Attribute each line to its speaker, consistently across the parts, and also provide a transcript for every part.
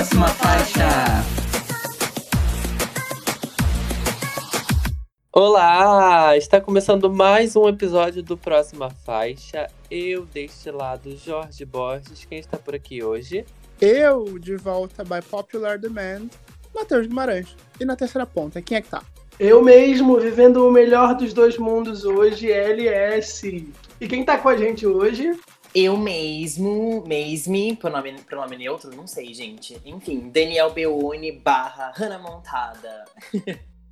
Speaker 1: Próxima faixa.
Speaker 2: Olá! Está começando mais um episódio do Próxima Faixa. Eu deste lado, Jorge Borges. Quem está por aqui hoje?
Speaker 3: Eu, de volta by popular demand, Matheus Guimarães. E na terceira ponta, quem é que tá?
Speaker 4: Eu mesmo, vivendo o melhor dos dois mundos hoje, LS. E quem tá com a gente hoje?
Speaker 1: Eu mesmo, mesme, pronome, pronome neutro, não sei, gente. Enfim, Daniel Beone barra Hannah Montada.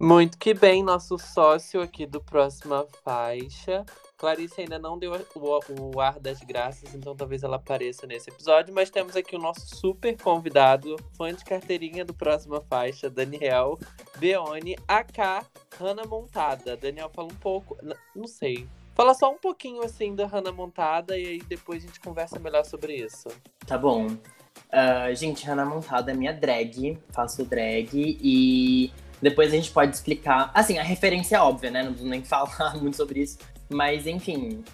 Speaker 2: Muito que bem, nosso sócio aqui do Próxima Faixa. Clarice ainda não deu o, ar das graças, então talvez ela apareça nesse episódio, mas temos aqui o nosso super convidado, fã de carteirinha do Próxima Faixa, Daniel Beone, AK Hannah Montada. Daniel, fala um pouco, não sei, Fala só um pouquinho assim da Hannah Montada e aí depois a gente conversa melhor sobre isso.
Speaker 1: Tá bom. Uh, gente, Hannah Montada é minha drag, faço drag e depois a gente pode explicar. Assim, a referência é óbvia, né? Não preciso nem falar muito sobre isso. Mas enfim,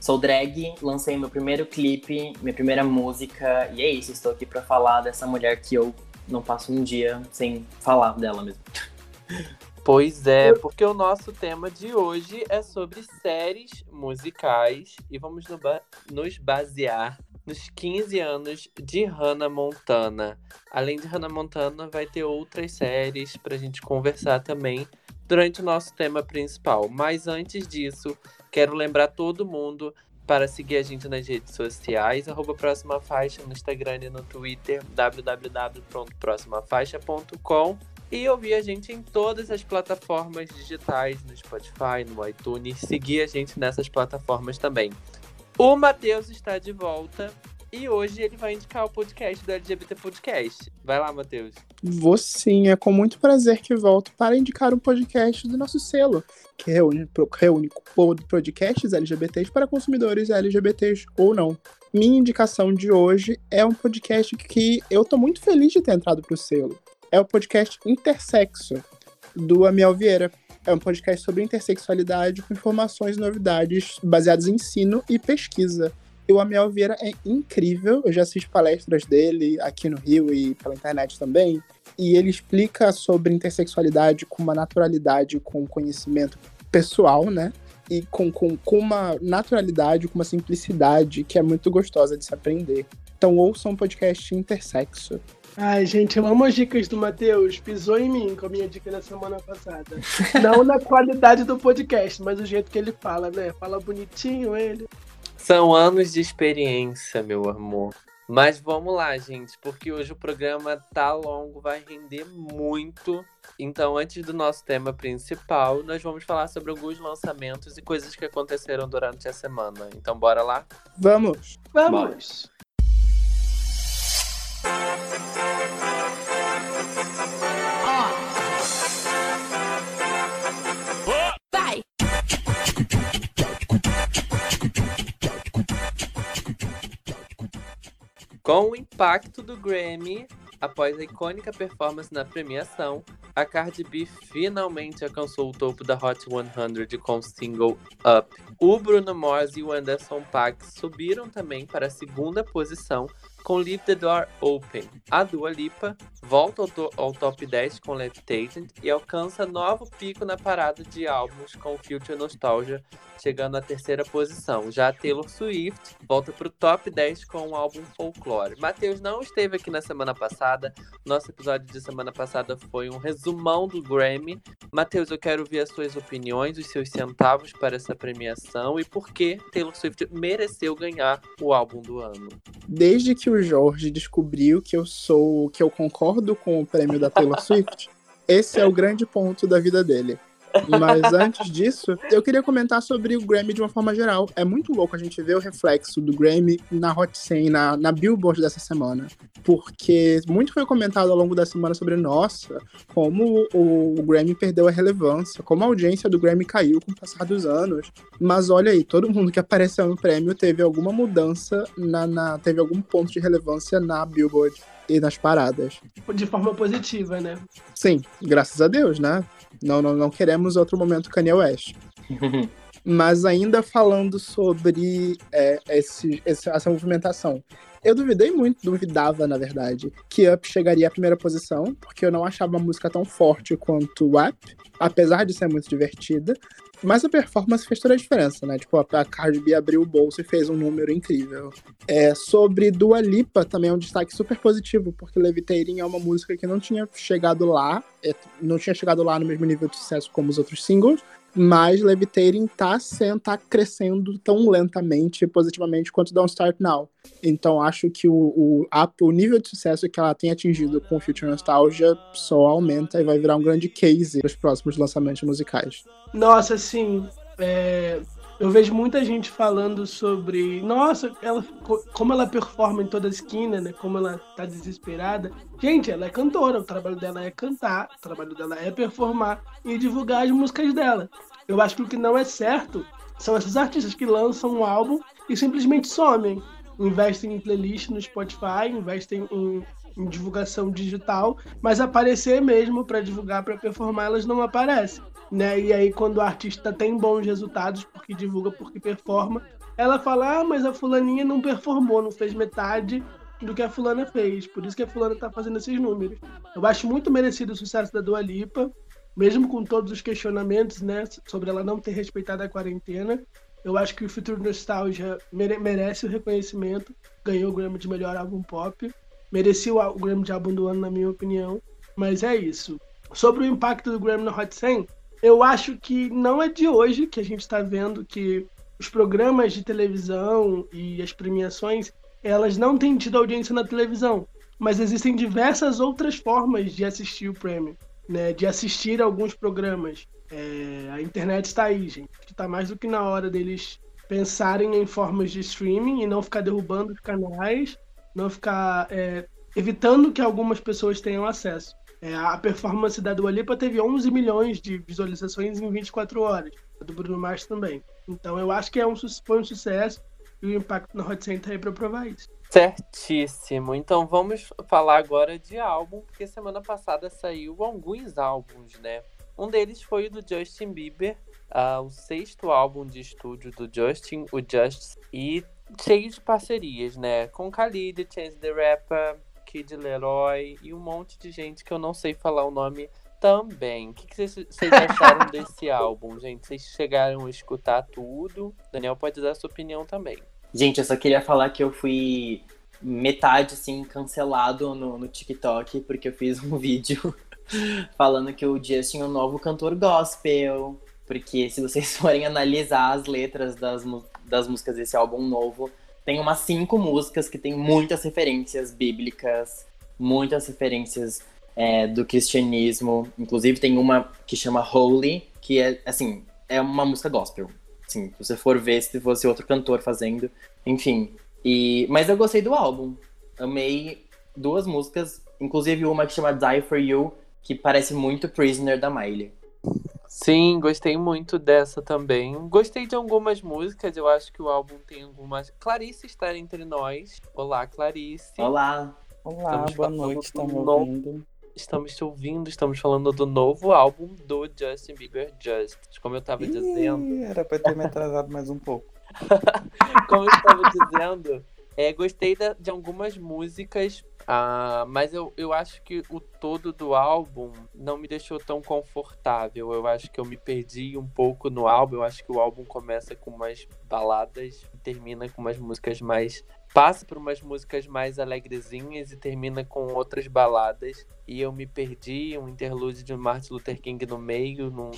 Speaker 1: sou drag, lancei meu primeiro clipe, minha primeira música, e é isso, estou aqui para falar dessa mulher que eu não passo um dia sem falar dela mesmo.
Speaker 2: Pois é, porque o nosso tema de hoje é sobre séries musicais e vamos no ba nos basear nos 15 anos de Hannah Montana. Além de Hannah Montana, vai ter outras séries pra gente conversar também durante o nosso tema principal. Mas antes disso, quero lembrar todo mundo para seguir a gente nas redes sociais, arroba Próxima Faixa no Instagram e no Twitter, www.proximafaixa.com e ouvir a gente em todas as plataformas digitais, no Spotify, no iTunes, seguir a gente nessas plataformas também. O Matheus está de volta e hoje ele vai indicar o podcast do LGBT Podcast. Vai lá, Matheus.
Speaker 3: Vou sim, é com muito prazer que volto para indicar um podcast do nosso selo, que reúne, reúne podcasts LGBTs para consumidores LGBTs ou não. Minha indicação de hoje é um podcast que eu tô muito feliz de ter entrado para o selo é o podcast Intersexo, do Amiel Vieira. É um podcast sobre intersexualidade com informações e novidades baseadas em ensino e pesquisa. E o Amiel Vieira é incrível, eu já assisto palestras dele aqui no Rio e pela internet também. E ele explica sobre intersexualidade com uma naturalidade, com conhecimento pessoal, né? E com, com, com uma naturalidade, com uma simplicidade que é muito gostosa de se aprender. Então ouçam um podcast intersexo.
Speaker 4: Ai, gente, eu amo as dicas do Matheus. Pisou em mim com a minha dica da semana passada. Não na qualidade do podcast, mas o jeito que ele fala, né? Fala bonitinho ele.
Speaker 2: São anos de experiência, meu amor. Mas vamos lá, gente, porque hoje o programa tá longo, vai render muito. Então, antes do nosso tema principal, nós vamos falar sobre alguns lançamentos e coisas que aconteceram durante a semana. Então, bora lá?
Speaker 3: Vamos!
Speaker 4: Vamos!
Speaker 2: Com o impacto do Grammy, após a icônica performance na premiação, a Cardi B finalmente alcançou o topo da Hot 100 com o single Up. O Bruno Mars e o Anderson Paak subiram também para a segunda posição com Leave the Door Open. A Dua Lipa volta ao, to ao top 10 com Levitated e alcança novo pico na parada de álbuns com Future Nostalgia, chegando à terceira posição. Já a Taylor Swift volta para o top 10 com o álbum Folklore. Matheus não esteve aqui na semana passada. Nosso episódio de semana passada foi um resumão do Grammy. Matheus, eu quero ver as suas opiniões, os seus centavos para essa premiação e por que Taylor Swift mereceu ganhar o álbum do ano.
Speaker 3: Desde que o Jorge descobriu que eu sou, que eu concordo com o prêmio da Taylor Swift, esse é o grande ponto da vida dele. Mas antes disso, eu queria comentar sobre o Grammy de uma forma geral. É muito louco a gente ver o reflexo do Grammy na Hot 100, na, na Billboard dessa semana. Porque muito foi comentado ao longo da semana sobre, nossa, como o, o Grammy perdeu a relevância, como a audiência do Grammy caiu com o passar dos anos. Mas olha aí, todo mundo que apareceu no prêmio teve alguma mudança, na, na teve algum ponto de relevância na Billboard e nas paradas.
Speaker 4: De forma positiva, né?
Speaker 3: Sim, graças a Deus, né? Não, não, não queremos outro momento Kanye West. Mas ainda falando sobre é, esse, essa movimentação. Eu duvidei muito, duvidava, na verdade, que Up chegaria à primeira posição, porque eu não achava a música tão forte quanto Up, apesar de ser muito divertida. Mas a performance fez toda a diferença, né? Tipo, a Cardi B abriu o bolso e fez um número incrível. É, sobre Dua Lipa, também é um destaque super positivo, porque Levitating é uma música que não tinha chegado lá, é, não tinha chegado lá no mesmo nível de sucesso como os outros singles, mas Levitating tá, sendo, tá crescendo tão lentamente positivamente quanto Don't Start Now. Então acho que o, o, a, o nível de sucesso que ela tem atingido com Future Nostalgia só aumenta e vai virar um grande case para os próximos lançamentos musicais.
Speaker 4: Nossa, sim. É, eu vejo muita gente falando sobre, nossa, ela, como ela performa em toda a esquina, né? Como ela tá desesperada. Gente, ela é cantora, o trabalho dela é cantar, o trabalho dela é performar e divulgar as músicas dela. Eu acho que o que não é certo são esses artistas que lançam um álbum e simplesmente somem. Investem em playlist no Spotify, investem em, em divulgação digital, mas aparecer mesmo para divulgar, para performar, elas não aparecem né? E aí quando o artista tem bons resultados porque divulga, porque performa, ela fala: "Ah, mas a fulaninha não performou, não fez metade do que a fulana fez. Por isso que a fulana tá fazendo esses números". Eu acho muito merecido o sucesso da Dua Lipa, mesmo com todos os questionamentos, né, sobre ela não ter respeitado a quarentena. Eu acho que o Future Nostalgia mere merece o reconhecimento, ganhou o Grammy de melhor álbum pop, merecia o Grammy de álbum do ano na minha opinião, mas é isso. Sobre o impacto do Grammy no Hot 100, eu acho que não é de hoje que a gente está vendo que os programas de televisão e as premiações elas não têm tido audiência na televisão, mas existem diversas outras formas de assistir o prêmio, né? De assistir alguns programas. É, a internet está aí, gente. Está mais do que na hora deles pensarem em formas de streaming e não ficar derrubando os canais, não ficar é, evitando que algumas pessoas tenham acesso. É, a performance da Dua Lipa teve 11 milhões de visualizações em 24 horas. A do Bruno Mars também. Então eu acho que é um, foi um sucesso e o impacto na Hot 100 tá aí pra provar isso.
Speaker 2: Certíssimo. Então vamos falar agora de álbum, porque semana passada saiu alguns álbuns, né? Um deles foi o do Justin Bieber, uh, o sexto álbum de estúdio do Justin, o Just, e cheio de parcerias, né? Com Khalid, Chance the Rapper, Kid Leroy e um monte de gente que eu não sei falar o nome também. O que, vocês, acharam desse álbum, gente? Vocês chegaram a escutar tudo? Daniel pode dar sua opinião também.
Speaker 1: Gente, eu só queria falar que eu fui metade, assim, cancelado no, no TikTok, porque eu fiz um vídeo falando que o Justin é um novo cantor gospel. Porque se vocês forem analisar as letras das, das músicas desse álbum novo, tem umas cinco músicas que tem muitas referências bíblicas, muitas referências é, do cristianismo. Inclusive tem uma que chama Holy, que é assim, é uma música gospel. Assim, se você for ver se fosse outro cantor fazendo, enfim. E, mas eu gostei do álbum. Amei duas músicas, inclusive uma que chama Die For You, que parece muito Prisoner da Miley.
Speaker 2: Sim, gostei muito dessa também. Gostei de algumas músicas, eu acho que o álbum tem algumas. Clarice está entre nós. Olá, Clarice.
Speaker 1: Olá.
Speaker 5: Olá, estamos boa noite, estamos ouvindo.
Speaker 2: Estamos te ouvindo, estamos falando do novo álbum do Justin Bieber, Just. Como eu estava dizendo.
Speaker 5: Era pra ter me atrasado mais um pouco.
Speaker 2: Como eu estava dizendo, é, gostei de, de algumas músicas ah, mas eu, eu acho que o todo do álbum não me deixou tão confortável. Eu acho que eu me perdi um pouco no álbum. Eu acho que o álbum começa com umas baladas e termina com umas músicas mais. Passa por umas músicas mais alegrezinhas e termina com outras baladas. E eu me perdi, um interlúdio de Martin Luther King no meio. Não,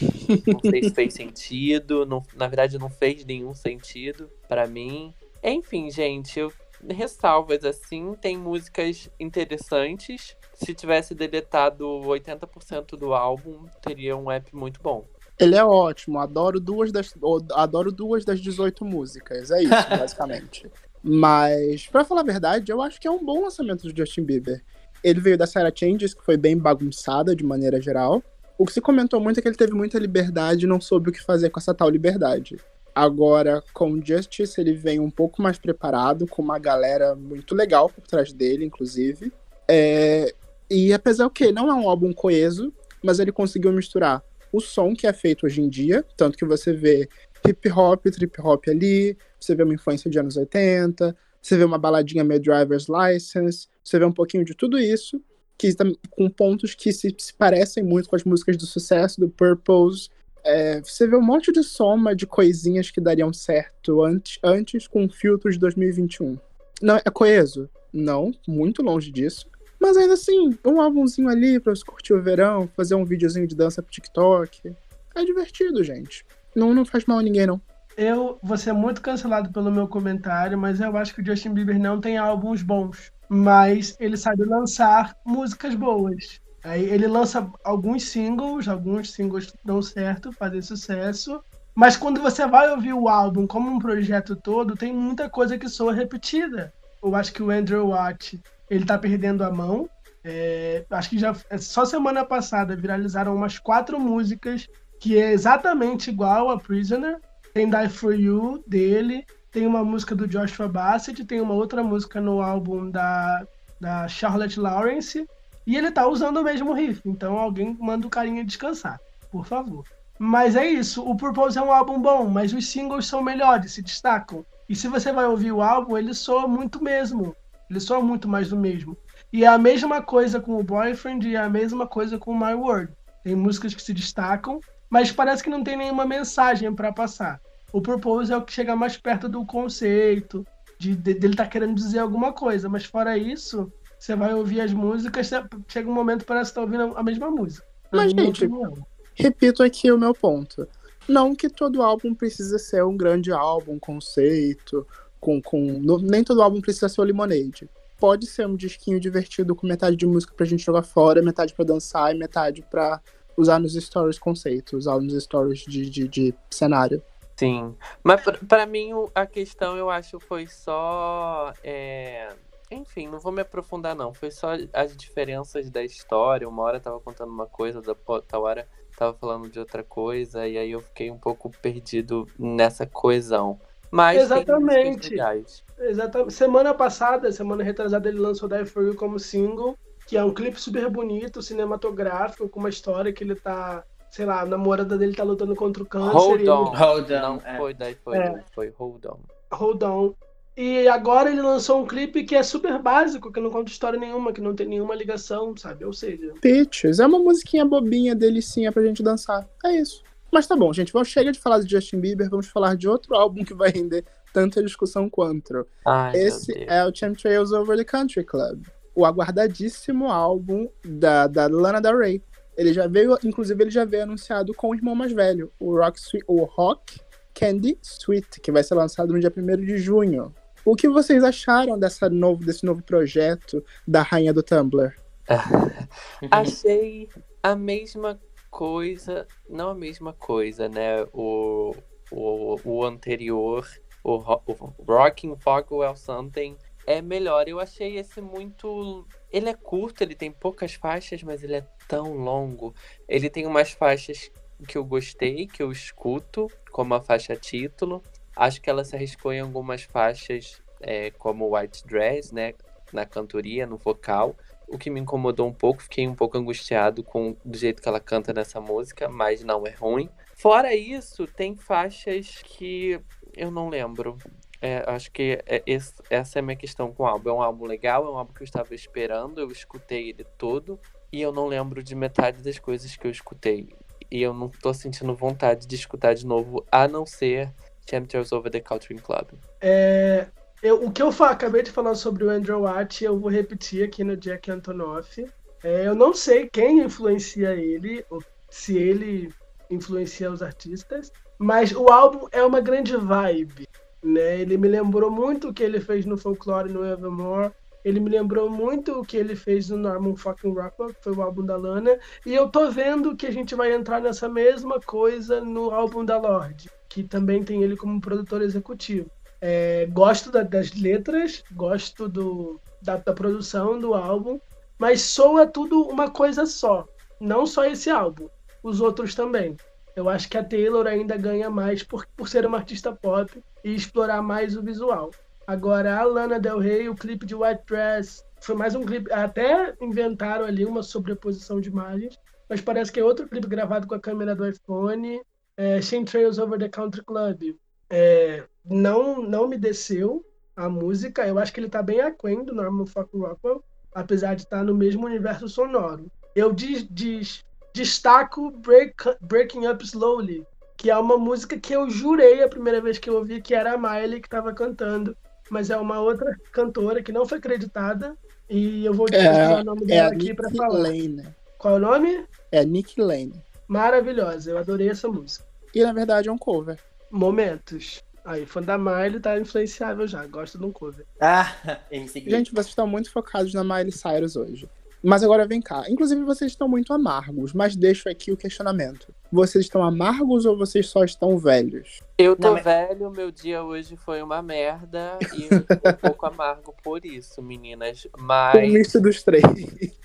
Speaker 2: não sei se fez sentido. Não, na verdade, não fez nenhum sentido para mim. Enfim, gente, eu ressalvas, assim, tem músicas interessantes. Se tivesse deletado 80% do álbum, teria um app muito bom.
Speaker 3: Ele é ótimo, adoro duas das, adoro duas das 18 músicas, é isso, basicamente. Mas, para falar a verdade, eu acho que é um bom lançamento do Justin Bieber. Ele veio da Sarah Changes, que foi bem bagunçada de maneira geral. O que se comentou muito é que ele teve muita liberdade e não soube o que fazer com essa tal liberdade. Agora, com Justice, ele vem um pouco mais preparado, com uma galera muito legal por trás dele, inclusive. É... E apesar que não é um álbum coeso, mas ele conseguiu misturar o som que é feito hoje em dia, tanto que você vê hip hop, trip hop ali, você vê uma influência de anos 80, você vê uma baladinha meio driver's license, você vê um pouquinho de tudo isso, que com pontos que se, se parecem muito com as músicas do sucesso do Purpose. É, você vê um monte de soma de coisinhas que dariam certo antes, antes com o filtro de 2021. Não, é coeso? Não, muito longe disso. Mas ainda assim, um álbumzinho ali pra você curtir o verão, fazer um videozinho de dança pro TikTok. É divertido, gente. Não, não faz mal a ninguém, não.
Speaker 4: Eu vou ser muito cancelado pelo meu comentário, mas eu acho que o Justin Bieber não tem álbuns bons. Mas ele sabe lançar músicas boas. Aí ele lança alguns singles, alguns singles dão certo, fazem sucesso. Mas quando você vai ouvir o álbum como um projeto todo, tem muita coisa que soa repetida. Eu acho que o Andrew Watt, ele tá perdendo a mão. É, acho que já é, só semana passada viralizaram umas quatro músicas que é exatamente igual a Prisoner, tem Die For You, dele. Tem uma música do Joshua Bassett. Tem uma outra música no álbum da, da Charlotte Lawrence. E ele tá usando o mesmo riff. Então alguém manda o carinha descansar, por favor. Mas é isso. O Purpose é um álbum bom, mas os singles são melhores, se destacam. E se você vai ouvir o álbum, ele soa muito mesmo. Ele soa muito mais do mesmo. E é a mesma coisa com o Boyfriend e é a mesma coisa com My World. Tem músicas que se destacam, mas parece que não tem nenhuma mensagem para passar. O Purpose é o que chega mais perto do conceito, de, de, dele tá querendo dizer alguma coisa, mas fora isso, você vai ouvir as músicas, chega um momento que parece que tá ouvindo a mesma música.
Speaker 3: Mas, gente, repito aqui o meu ponto. Não que todo álbum precisa ser um grande álbum, conceito, com, com. Nem todo álbum precisa ser o Lemonade. Pode ser um disquinho divertido com metade de música pra gente jogar fora, metade para dançar e metade pra usar nos stories conceito, usar nos stories de, de, de cenário.
Speaker 2: Sim, mas para mim a questão eu acho foi só. É... Enfim, não vou me aprofundar não. Foi só as diferenças da história. Uma hora tava contando uma coisa, da outra hora tava falando de outra coisa, e aí eu fiquei um pouco perdido nessa coesão. Mas
Speaker 4: Exatamente. Exatamente. Semana passada, semana retrasada, ele lançou Die For You como single que é um clipe super bonito, cinematográfico, com uma história que ele tá, sei lá, a namorada dele tá lutando contra o câncer.
Speaker 2: Hold
Speaker 4: ele...
Speaker 2: on. Hold on. Não é. foi, daí foi, é. foi Hold on.
Speaker 4: Hold on. E agora ele lançou um clipe que é super básico, que não conta história nenhuma, que não tem nenhuma ligação, sabe? Ou seja.
Speaker 3: Pitches, é uma musiquinha bobinha, delicinha pra gente dançar. É isso. Mas tá bom, gente, vamos chega de falar de Justin Bieber, vamos falar de outro álbum que vai render tanta discussão quanto.
Speaker 2: Ai,
Speaker 3: Esse é o Chemtrails Over the Country Club o aguardadíssimo álbum da, da Lana Del Rey. Ele já veio, inclusive, ele já veio anunciado com o irmão mais velho, o Rock, o Rock Candy Sweet, que vai ser lançado no dia 1 de junho. O que vocês acharam dessa novo, desse novo projeto da rainha do Tumblr?
Speaker 2: Achei a mesma coisa, não a mesma coisa, né? O, o, o anterior, o, o Rocking Fogwell Something, é melhor. Eu achei esse muito. Ele é curto, ele tem poucas faixas, mas ele é tão longo. Ele tem umas faixas que eu gostei, que eu escuto, como a faixa título. Acho que ela se arriscou em algumas faixas, é, como White Dress, né? Na cantoria, no vocal. O que me incomodou um pouco, fiquei um pouco angustiado com do jeito que ela canta nessa música, mas não é ruim. Fora isso, tem faixas que eu não lembro. É, acho que é, esse, essa é a minha questão com o álbum. É um álbum legal, é um álbum que eu estava esperando, eu escutei ele todo e eu não lembro de metade das coisas que eu escutei. E eu não tô sentindo vontade de escutar de novo, a não ser Chapters Over the Culturing Club.
Speaker 4: É, eu, o que eu acabei de falar sobre o Andrew Watt, eu vou repetir aqui no Jack Antonoff. É, eu não sei quem influencia ele, ou se ele influencia os artistas, mas o álbum é uma grande vibe. Né? Ele me lembrou muito o que ele fez no Folklore no Evermore. Ele me lembrou muito o que ele fez no Norman Fucking Rockwell, que foi o álbum da Lana. E eu tô vendo que a gente vai entrar nessa mesma coisa no álbum da Lorde, que também tem ele como produtor executivo. É, gosto da, das letras, gosto do, da, da produção do álbum, mas soa tudo uma coisa só. Não só esse álbum, os outros também. Eu acho que a Taylor ainda ganha mais por, por ser uma artista pop e explorar mais o visual. Agora, a Lana Del Rey, o clipe de White Dress, foi mais um clipe. Até inventaram ali uma sobreposição de imagens, mas parece que é outro clipe gravado com a câmera do iPhone. É, Shane Trails Over the Country Club. É, não, não me desceu. a música. Eu acho que ele tá bem aquém do Norman Fucking Rockwell, apesar de estar no mesmo universo sonoro. Eu des, des, destaco Break, Breaking Up Slowly, que é uma música que eu jurei a primeira vez que eu ouvi que era a Miley que estava cantando, mas é uma outra cantora que não foi acreditada e eu vou dizer
Speaker 3: É,
Speaker 4: o nome
Speaker 3: é
Speaker 4: dela
Speaker 3: a
Speaker 4: aqui para falar.
Speaker 3: Lane.
Speaker 4: Qual é o nome?
Speaker 3: É Nick Lane.
Speaker 4: Maravilhosa, eu adorei essa música.
Speaker 3: E na verdade é um cover.
Speaker 4: Momentos. Aí, fã da Miley tá influenciável já, gosto de um cover.
Speaker 1: Ah, em seguida.
Speaker 3: Gente, vocês estão muito focados na Miley Cyrus hoje. Mas agora vem cá. Inclusive, vocês estão muito amargos, mas deixo aqui o questionamento. Vocês estão amargos ou vocês só estão velhos?
Speaker 2: Eu tô
Speaker 1: Não,
Speaker 2: velho, meu dia hoje foi uma merda e eu tô um pouco amargo por isso, meninas.
Speaker 3: Um
Speaker 2: Mas
Speaker 3: misto dos três.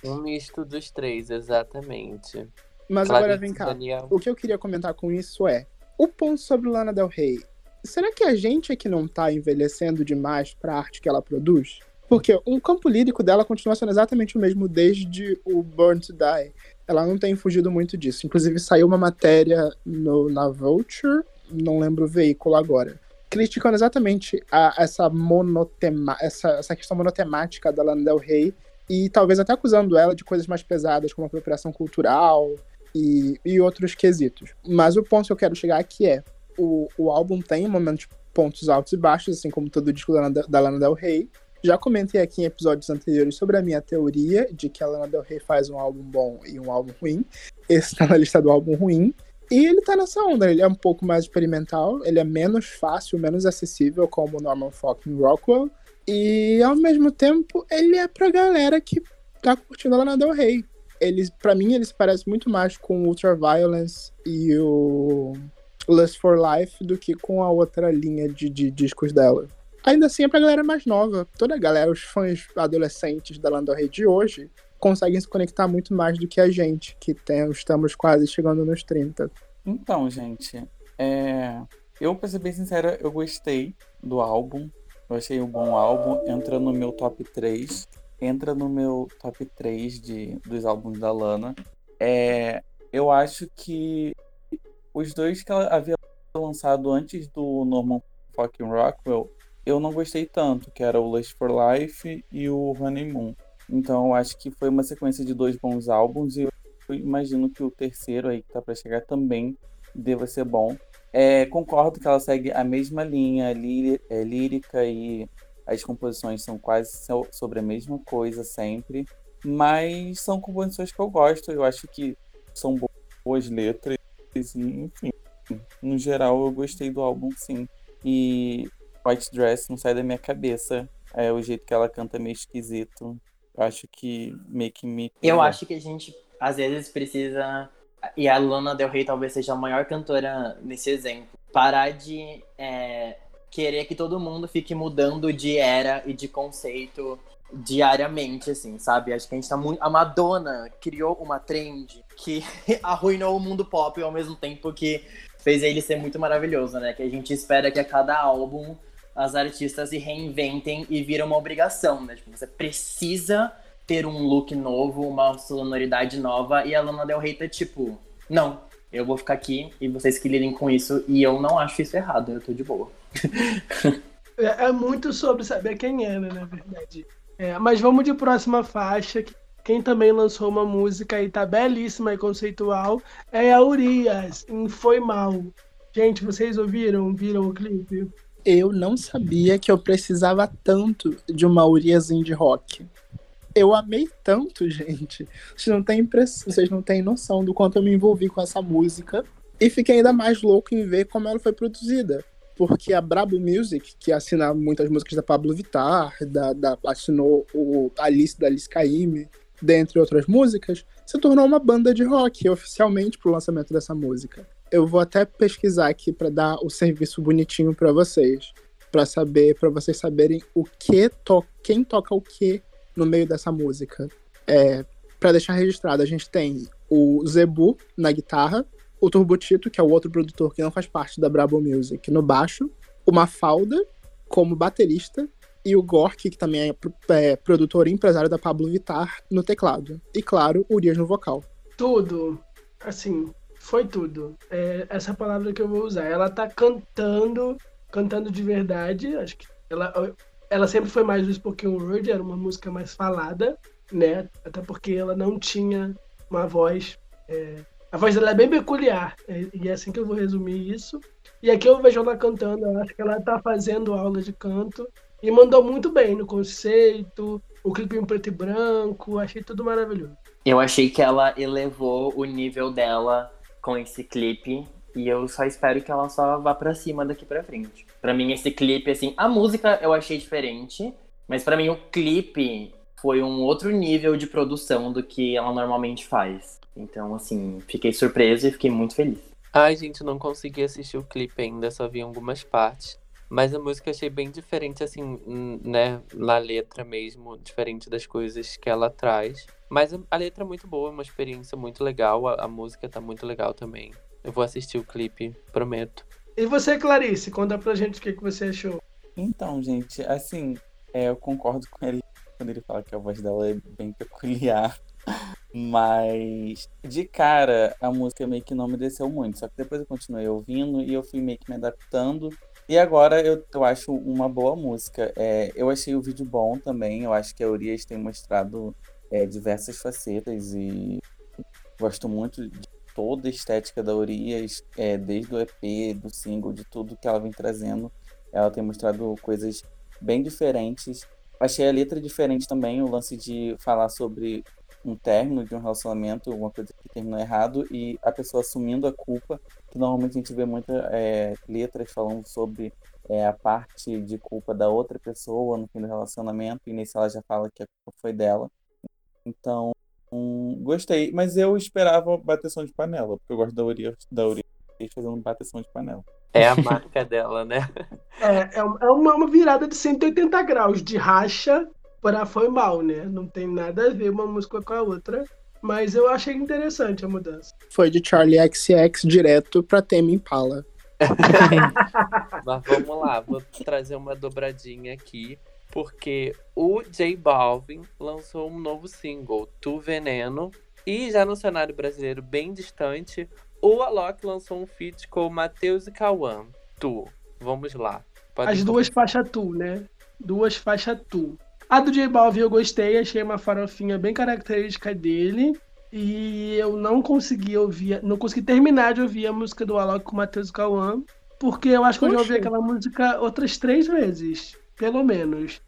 Speaker 2: um misto dos três, exatamente.
Speaker 3: Mas agora
Speaker 2: Clarice,
Speaker 3: vem cá.
Speaker 2: Daniel.
Speaker 3: O que eu queria comentar com isso é: o ponto sobre Lana Del Rey. Será que a gente é que não tá envelhecendo demais pra arte que ela produz? Porque o campo lírico dela continua sendo exatamente o mesmo desde o Born to Die. Ela não tem fugido muito disso. Inclusive, saiu uma matéria no- na Vulture, não lembro o veículo agora, criticando exatamente a- essa, monotema, essa, essa questão monotemática da Lana Del Rey e talvez até acusando ela de coisas mais pesadas, como apropriação cultural e, e outros quesitos. Mas o ponto que eu quero chegar aqui é: o, o álbum tem momentos, pontos altos e baixos, assim como todo o disco da, Lana- da Lana Del Rey. Já comentei aqui em episódios anteriores sobre a minha teoria de que a Lana Del Rey faz um álbum bom e um álbum ruim. Esse tá na lista do álbum ruim. E ele tá nessa onda, ele é um pouco mais experimental, ele é menos fácil, menos acessível, como Norman fucking Rockwell. E ao mesmo tempo, ele é pra galera que tá curtindo a Lana Del Rey. Eles, pra mim, ele se parece muito mais com Ultraviolence e o Lust for Life do que com a outra linha de, de discos dela. Ainda assim, é pra galera mais nova. Toda a galera, os fãs adolescentes da Rey de hoje, conseguem se conectar muito mais do que a gente, que tem, estamos quase chegando nos 30.
Speaker 5: Então, gente, é... eu, pra ser bem sincera, eu gostei do álbum. Eu achei um bom álbum. Entra no meu top 3. Entra no meu top 3 de, dos álbuns da Lana. É... Eu acho que os dois que ela havia lançado antes do Norman fucking Rockwell, eu não gostei tanto, que era o Lust for Life e o Honeymoon. Então eu acho que foi uma sequência de dois bons álbuns e eu imagino que o terceiro aí que tá pra chegar também deva ser bom. É, concordo que ela segue a mesma linha é, lírica e as composições são quase so- sobre a mesma coisa sempre, mas são composições que eu gosto, eu acho que são bo- boas letras, e, enfim, no geral eu gostei do álbum sim. E White Dress não sai da minha cabeça, é o jeito que ela canta é meio esquisito. Eu acho que Make Me
Speaker 1: Eu acho que a gente, às vezes, precisa. E a Lana Del Rey talvez seja a maior cantora nesse exemplo. Parar de é, querer que todo mundo fique mudando de era e de conceito diariamente, assim, sabe? Acho que a gente tá muito. A Madonna criou uma trend que arruinou o mundo pop ao mesmo tempo que fez ele ser muito maravilhoso, né? Que a gente espera que a cada álbum as artistas se reinventem e vira uma obrigação, né? Tipo, você precisa ter um look novo, uma sonoridade nova, e a Lana Del Rey tá tipo, não, eu vou ficar aqui e vocês que lidem com isso, e eu não acho isso errado, eu tô de boa.
Speaker 4: É, é muito sobre saber quem é, né, na verdade. É, mas vamos de próxima faixa. que Quem também lançou uma música e tá belíssima e conceitual é a Urias, em Foi Mal. Gente, vocês ouviram? Viram o clipe?
Speaker 3: Eu não sabia que eu precisava tanto de uma Urias indie rock. Eu amei tanto, gente. Vocês não têm vocês não têm noção do quanto eu me envolvi com essa música. E fiquei ainda mais louco em ver como ela foi produzida. Porque a Brabo Music, que assina muitas músicas da Pablo Vittar, da, da- assinou o Alice da Alice Caymmi, dentre outras músicas, se tornou uma banda de rock oficialmente pro lançamento dessa música. Eu vou até pesquisar aqui para dar o serviço bonitinho para vocês, para saber, para vocês saberem o que to quem toca o que no meio dessa música. É, para deixar registrado, a gente tem o Zebu na guitarra, o Turbotito, que é o outro produtor que não faz parte da Brabo Music, no baixo, o Mafalda como baterista e o Gork, que também é, é produtor e empresário da Pablo Vittar, no teclado. E claro, o Urias no vocal.
Speaker 4: Tudo. Assim, foi tudo. É essa palavra que eu vou usar. Ela tá cantando, cantando de verdade. Acho que ela. ela sempre foi mais do spoken word, era uma música mais falada, né? Até porque ela não tinha uma voz. É... A voz dela é bem peculiar, e é assim que eu vou resumir isso. E aqui eu vejo ela cantando, eu acho que ela tá fazendo aula de canto e mandou muito bem no conceito, o clipe em preto e branco, achei tudo maravilhoso.
Speaker 1: Eu achei que ela elevou o nível dela com esse clipe e eu só espero que ela só vá para cima daqui para frente. Para mim esse clipe assim, a música eu achei diferente, mas para mim o clipe foi um outro nível de produção do que ela normalmente faz. Então assim, fiquei surpreso e fiquei muito feliz.
Speaker 2: Ai, gente, não consegui assistir o clipe ainda, só vi algumas partes. Mas a música achei bem diferente, assim, né? Na letra mesmo, diferente das coisas que ela traz. Mas a letra é muito boa, é uma experiência muito legal. A, a música tá muito legal também. Eu vou assistir o clipe, prometo.
Speaker 4: E você, Clarice, conta pra gente o que, que você achou.
Speaker 5: Então, gente, assim, é, eu concordo com ele quando ele fala que a voz dela é bem peculiar. Mas de cara a música meio que não me desceu muito. Só que depois eu continuei ouvindo e eu fui meio que me adaptando. E agora eu, eu acho uma boa música. É, eu achei o vídeo bom também. Eu acho que a Urias tem mostrado é, diversas facetas e gosto muito de toda a estética da Urias, é, desde o EP, do single, de tudo que ela vem trazendo. Ela tem mostrado coisas bem diferentes. Achei a letra diferente também, o lance de falar sobre um término de um relacionamento, alguma coisa que terminou errado, e a pessoa assumindo a culpa, que normalmente a gente vê muitas é, letras falando sobre é, a parte de culpa da outra pessoa no fim do relacionamento, e nesse ela já fala que a culpa foi dela. Então, um, gostei, mas eu esperava bateção de panela, porque eu gosto da Urias, da Urias fazendo bateção de panela.
Speaker 2: É a marca dela, né?
Speaker 4: É, é uma, uma virada de 180 graus, de racha para foi mal, né? Não tem nada a ver uma música com a outra. Mas eu achei interessante a mudança.
Speaker 3: Foi de Charlie XX direto pra Tame Impala.
Speaker 2: mas vamos lá, vou trazer uma dobradinha aqui. Porque o J Balvin lançou um novo single, Tu Veneno. E já no cenário brasileiro bem distante, o Alok lançou um feat com o Matheus e Cauã. Tu. Vamos lá.
Speaker 4: Pode As duas faixas tu, né? Duas faixas tu. A do J Balvin eu gostei, achei uma farofinha bem característica dele. E eu não consegui ouvir, não consegui terminar de ouvir a música do Alok com o Matheus Cauã, porque eu acho que eu já ouvi aquela música outras três vezes, pelo menos.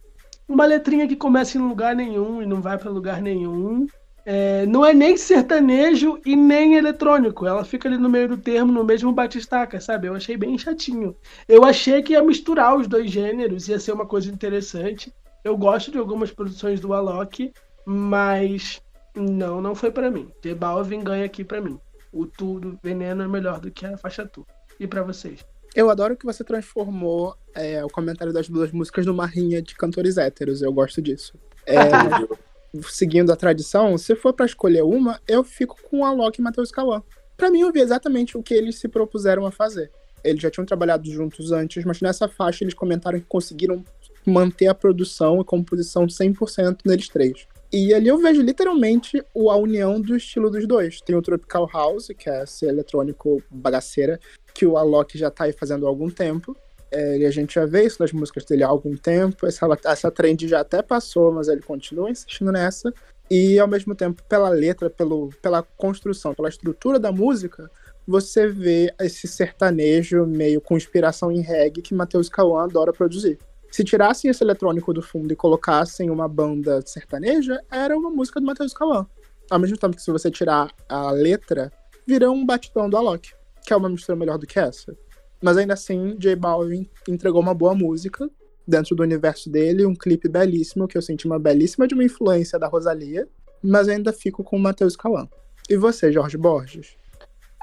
Speaker 4: Uma letrinha que começa em lugar nenhum e não vai para lugar nenhum. É, não é nem sertanejo e nem eletrônico. Ela fica ali no meio do termo, no mesmo batistaca, sabe? Eu achei bem chatinho. Eu achei que ia misturar os dois gêneros, ia ser uma coisa interessante. Eu gosto de algumas produções do Alok, mas não, não foi para mim. The Balvin ganha aqui para mim. O Tudo Veneno é melhor do que a faixa Tu. E para vocês?
Speaker 3: Eu adoro que você transformou é, o comentário das duas músicas numa rinha de cantores héteros. Eu gosto disso. É, seguindo a tradição, se for para escolher uma, eu fico com Alok e Matheus Cauã. Para mim, eu vi exatamente o que eles se propuseram a fazer. Eles já tinham trabalhado juntos antes, mas nessa faixa eles comentaram que conseguiram manter a produção e composição 100% neles três. E ali eu vejo literalmente a união do estilo dos dois. Tem o Tropical House, que é esse eletrônico bagaceira, que o Alok já tá aí fazendo há algum tempo. É, e a gente já vê isso nas músicas dele há algum tempo. Essa, essa trend já até passou, mas ele continua insistindo nessa. E ao mesmo tempo, pela letra, pelo, pela construção, pela estrutura da música, você vê esse sertanejo meio com inspiração em reggae que Matheus Cauã adora produzir. Se tirassem esse eletrônico do fundo e colocassem uma banda sertaneja, era uma música do Matheus Cauã. Ao mesmo tempo que se você tirar a letra, vira um batidão do Alok, que é uma mistura melhor do que essa. Mas ainda assim, J Balvin entregou uma boa música dentro do universo dele, um clipe belíssimo, que eu senti uma belíssima de uma influência da Rosalia, mas ainda fico com o Matheus Cauã. E você, Jorge Borges?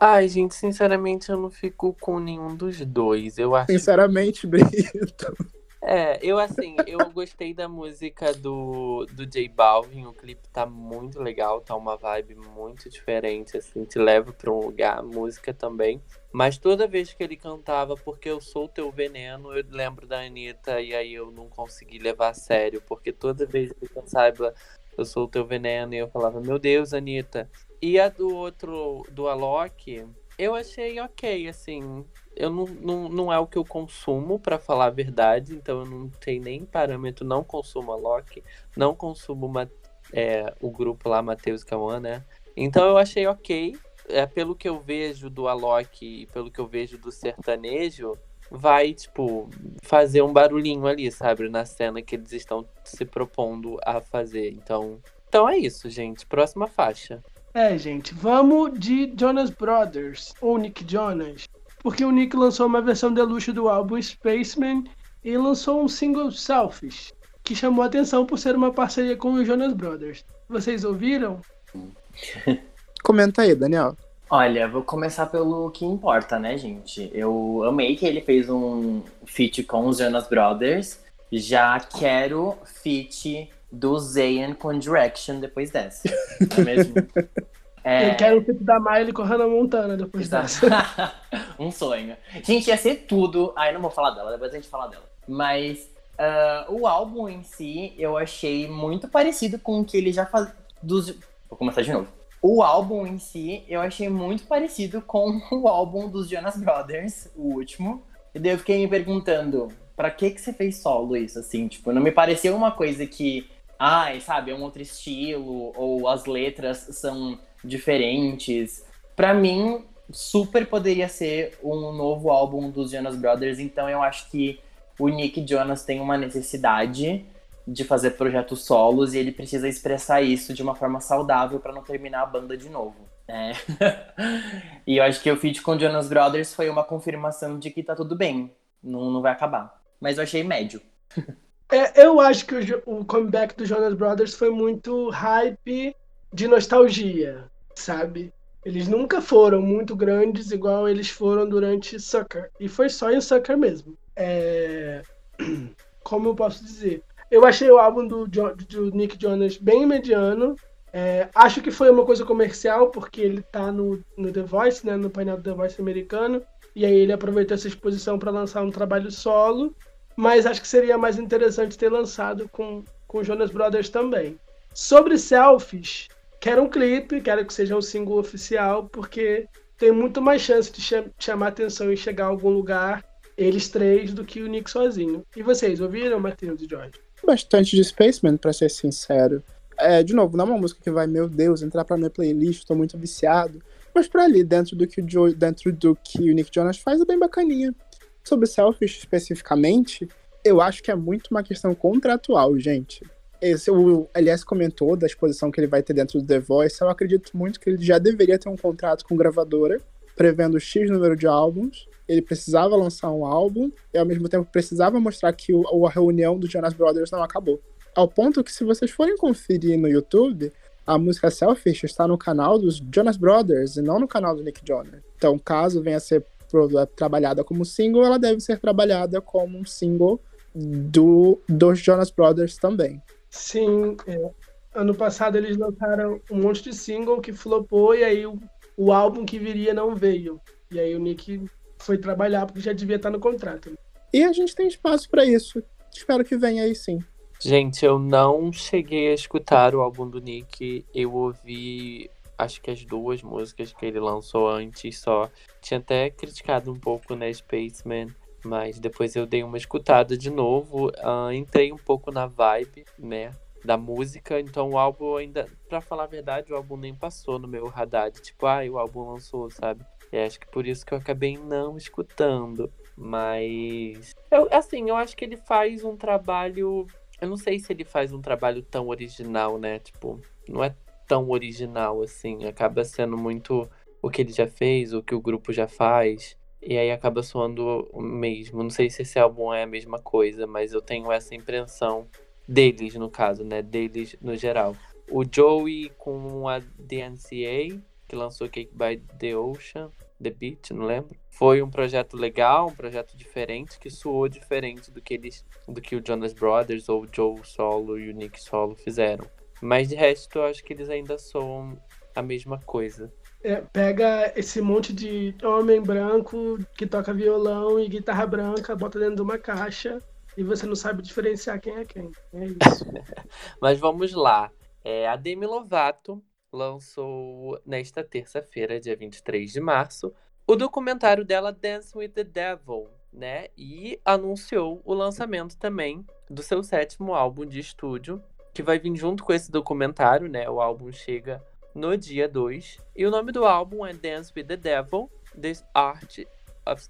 Speaker 2: Ai, gente, sinceramente eu não fico com nenhum dos dois. Eu acho.
Speaker 3: Sinceramente, Brito.
Speaker 2: É, eu assim, eu gostei da música do, do J Balvin, o clipe tá muito legal, tá uma vibe muito diferente, assim, te leva pra um lugar, a música também. Mas toda vez que ele cantava Porque Eu Sou Teu Veneno, eu lembro da Anitta e aí eu não consegui levar a sério, porque toda vez que ele cantava Eu Sou Teu Veneno, eu falava, meu Deus, Anitta. E a do outro, do Alok, eu achei ok, assim. Eu não, não, não é o que eu consumo, para falar a verdade, então eu não tenho nem parâmetro, não consumo a Loki, não consumo uma, é, o grupo lá, Matheus Kawan, né? Então eu achei ok. É, pelo que eu vejo do Alok e pelo que eu vejo do sertanejo, vai, tipo, fazer um barulhinho ali, sabe? Na cena que eles estão se propondo a fazer. Então, então é isso, gente. Próxima faixa.
Speaker 4: É, gente, vamos de Jonas Brothers, ou Nick Jonas. Porque o Nick lançou uma versão deluxe do álbum Spaceman e lançou um single Selfish, que chamou atenção por ser uma parceria com os Jonas Brothers. Vocês ouviram?
Speaker 3: Comenta aí, Daniel.
Speaker 1: Olha, vou começar pelo que importa, né, gente? Eu amei que ele fez um feat com os Jonas Brothers. Já quero feat do Zayn com Direction depois dessa. Não é mesmo?
Speaker 4: É... Eu quero o feat da Miley com Hannah Montana depois
Speaker 1: Exato.
Speaker 4: dessa.
Speaker 1: um sonho. Gente, ia ser tudo. Ai, não vou falar dela, depois a gente fala dela. Mas uh, o álbum em si, eu achei muito parecido com o que ele já faz. Dos... Vou começar de novo. O álbum em si, eu achei muito parecido com o álbum dos Jonas Brothers, o último. E daí eu fiquei me perguntando, pra que que você fez solo isso, assim? Tipo, não me pareceu uma coisa que, ai, sabe, é um outro estilo, ou as letras são diferentes. Pra mim, super poderia ser um novo álbum dos Jonas Brothers, então eu acho que o Nick Jonas tem uma necessidade de fazer projetos solos e ele precisa expressar isso de uma forma saudável para não terminar a banda de novo. É. e eu acho que o feat com Jonas Brothers foi uma confirmação de que tá tudo bem, não, não vai acabar. Mas eu achei médio.
Speaker 4: É, eu acho que o, o comeback do Jonas Brothers foi muito hype de nostalgia, sabe? Eles nunca foram muito grandes igual eles foram durante Sucker. E foi só em Sucker mesmo. É... Como eu posso dizer? Eu achei o álbum do, do Nick Jonas bem mediano. É, acho que foi uma coisa comercial, porque ele tá no, no The Voice, né, no painel do The Voice americano, e aí ele aproveitou essa exposição para lançar um trabalho solo, mas acho que seria mais interessante ter lançado com, com Jonas Brothers também. Sobre Selfies, quero um clipe, quero que seja um single oficial, porque tem muito mais chance de cham chamar atenção e chegar a algum lugar, eles três, do que o Nick sozinho. E vocês, ouviram, Matheus e Jorge?
Speaker 3: bastante de Spaceman, pra ser sincero. É, de novo, não é uma música que vai, meu Deus, entrar pra minha playlist, tô muito viciado. Mas pra ali, dentro do que o, dentro do que o Nick Jonas faz, é bem bacaninha. Sobre Selfish especificamente, eu acho que é muito uma questão contratual, gente. Esse, o LS comentou da exposição que ele vai ter dentro do The Voice. Eu acredito muito que ele já deveria ter um contrato com gravadora, prevendo X número de álbuns ele precisava lançar um álbum e ao mesmo tempo precisava mostrar que o, a reunião dos Jonas Brothers não acabou. Ao ponto que se vocês forem conferir no YouTube, a música Selfish está no canal dos Jonas Brothers e não no canal do Nick Jonas. Então, caso venha a ser trabalhada como single, ela deve ser trabalhada como um single do, dos Jonas Brothers também.
Speaker 4: Sim, é. ano passado eles lançaram um monte de single que flopou e aí o, o álbum que viria não veio. E aí o Nick foi trabalhar, porque já devia estar no contrato.
Speaker 3: E a gente tem espaço para isso. Espero que venha aí sim.
Speaker 2: Gente, eu não cheguei a escutar o álbum do Nick. Eu ouvi, acho que as duas músicas que ele lançou antes só. Tinha até criticado um pouco, né, Spaceman. Mas depois eu dei uma escutada de novo. Uh, entrei um pouco na vibe, né? Da música. Então o álbum ainda. Pra falar a verdade, o álbum nem passou no meu radar. Tipo, ah, o álbum lançou, sabe? E acho que por isso que eu acabei não escutando. Mas. Eu, assim, eu acho que ele faz um trabalho. Eu não sei se ele faz um trabalho tão original, né? Tipo, não é tão original assim. Acaba sendo muito o que ele já fez, o que o grupo já faz. E aí acaba soando o mesmo. Não sei se esse álbum é a mesma coisa, mas eu tenho essa impressão deles, no caso, né? Deles no geral. O Joey com a DNCA que lançou Cake by the Ocean, The Beat, não lembro. Foi um projeto legal, um projeto diferente, que soou diferente do que eles, do que o Jonas Brothers ou o Joe Solo e o Nick Solo fizeram. Mas de resto, eu acho que eles ainda soam a mesma coisa.
Speaker 4: É, pega esse monte de homem branco que toca violão e guitarra branca, bota dentro de uma caixa e você não sabe diferenciar quem é quem. É isso.
Speaker 2: Mas vamos lá. É, a Demi Lovato lançou nesta terça-feira, dia 23 de março, o documentário dela Dance with the Devil, né? E anunciou o lançamento também do seu sétimo álbum de estúdio, que vai vir junto com esse documentário, né? O álbum chega no dia 2. E o nome do álbum é Dance with the Devil, The Art of,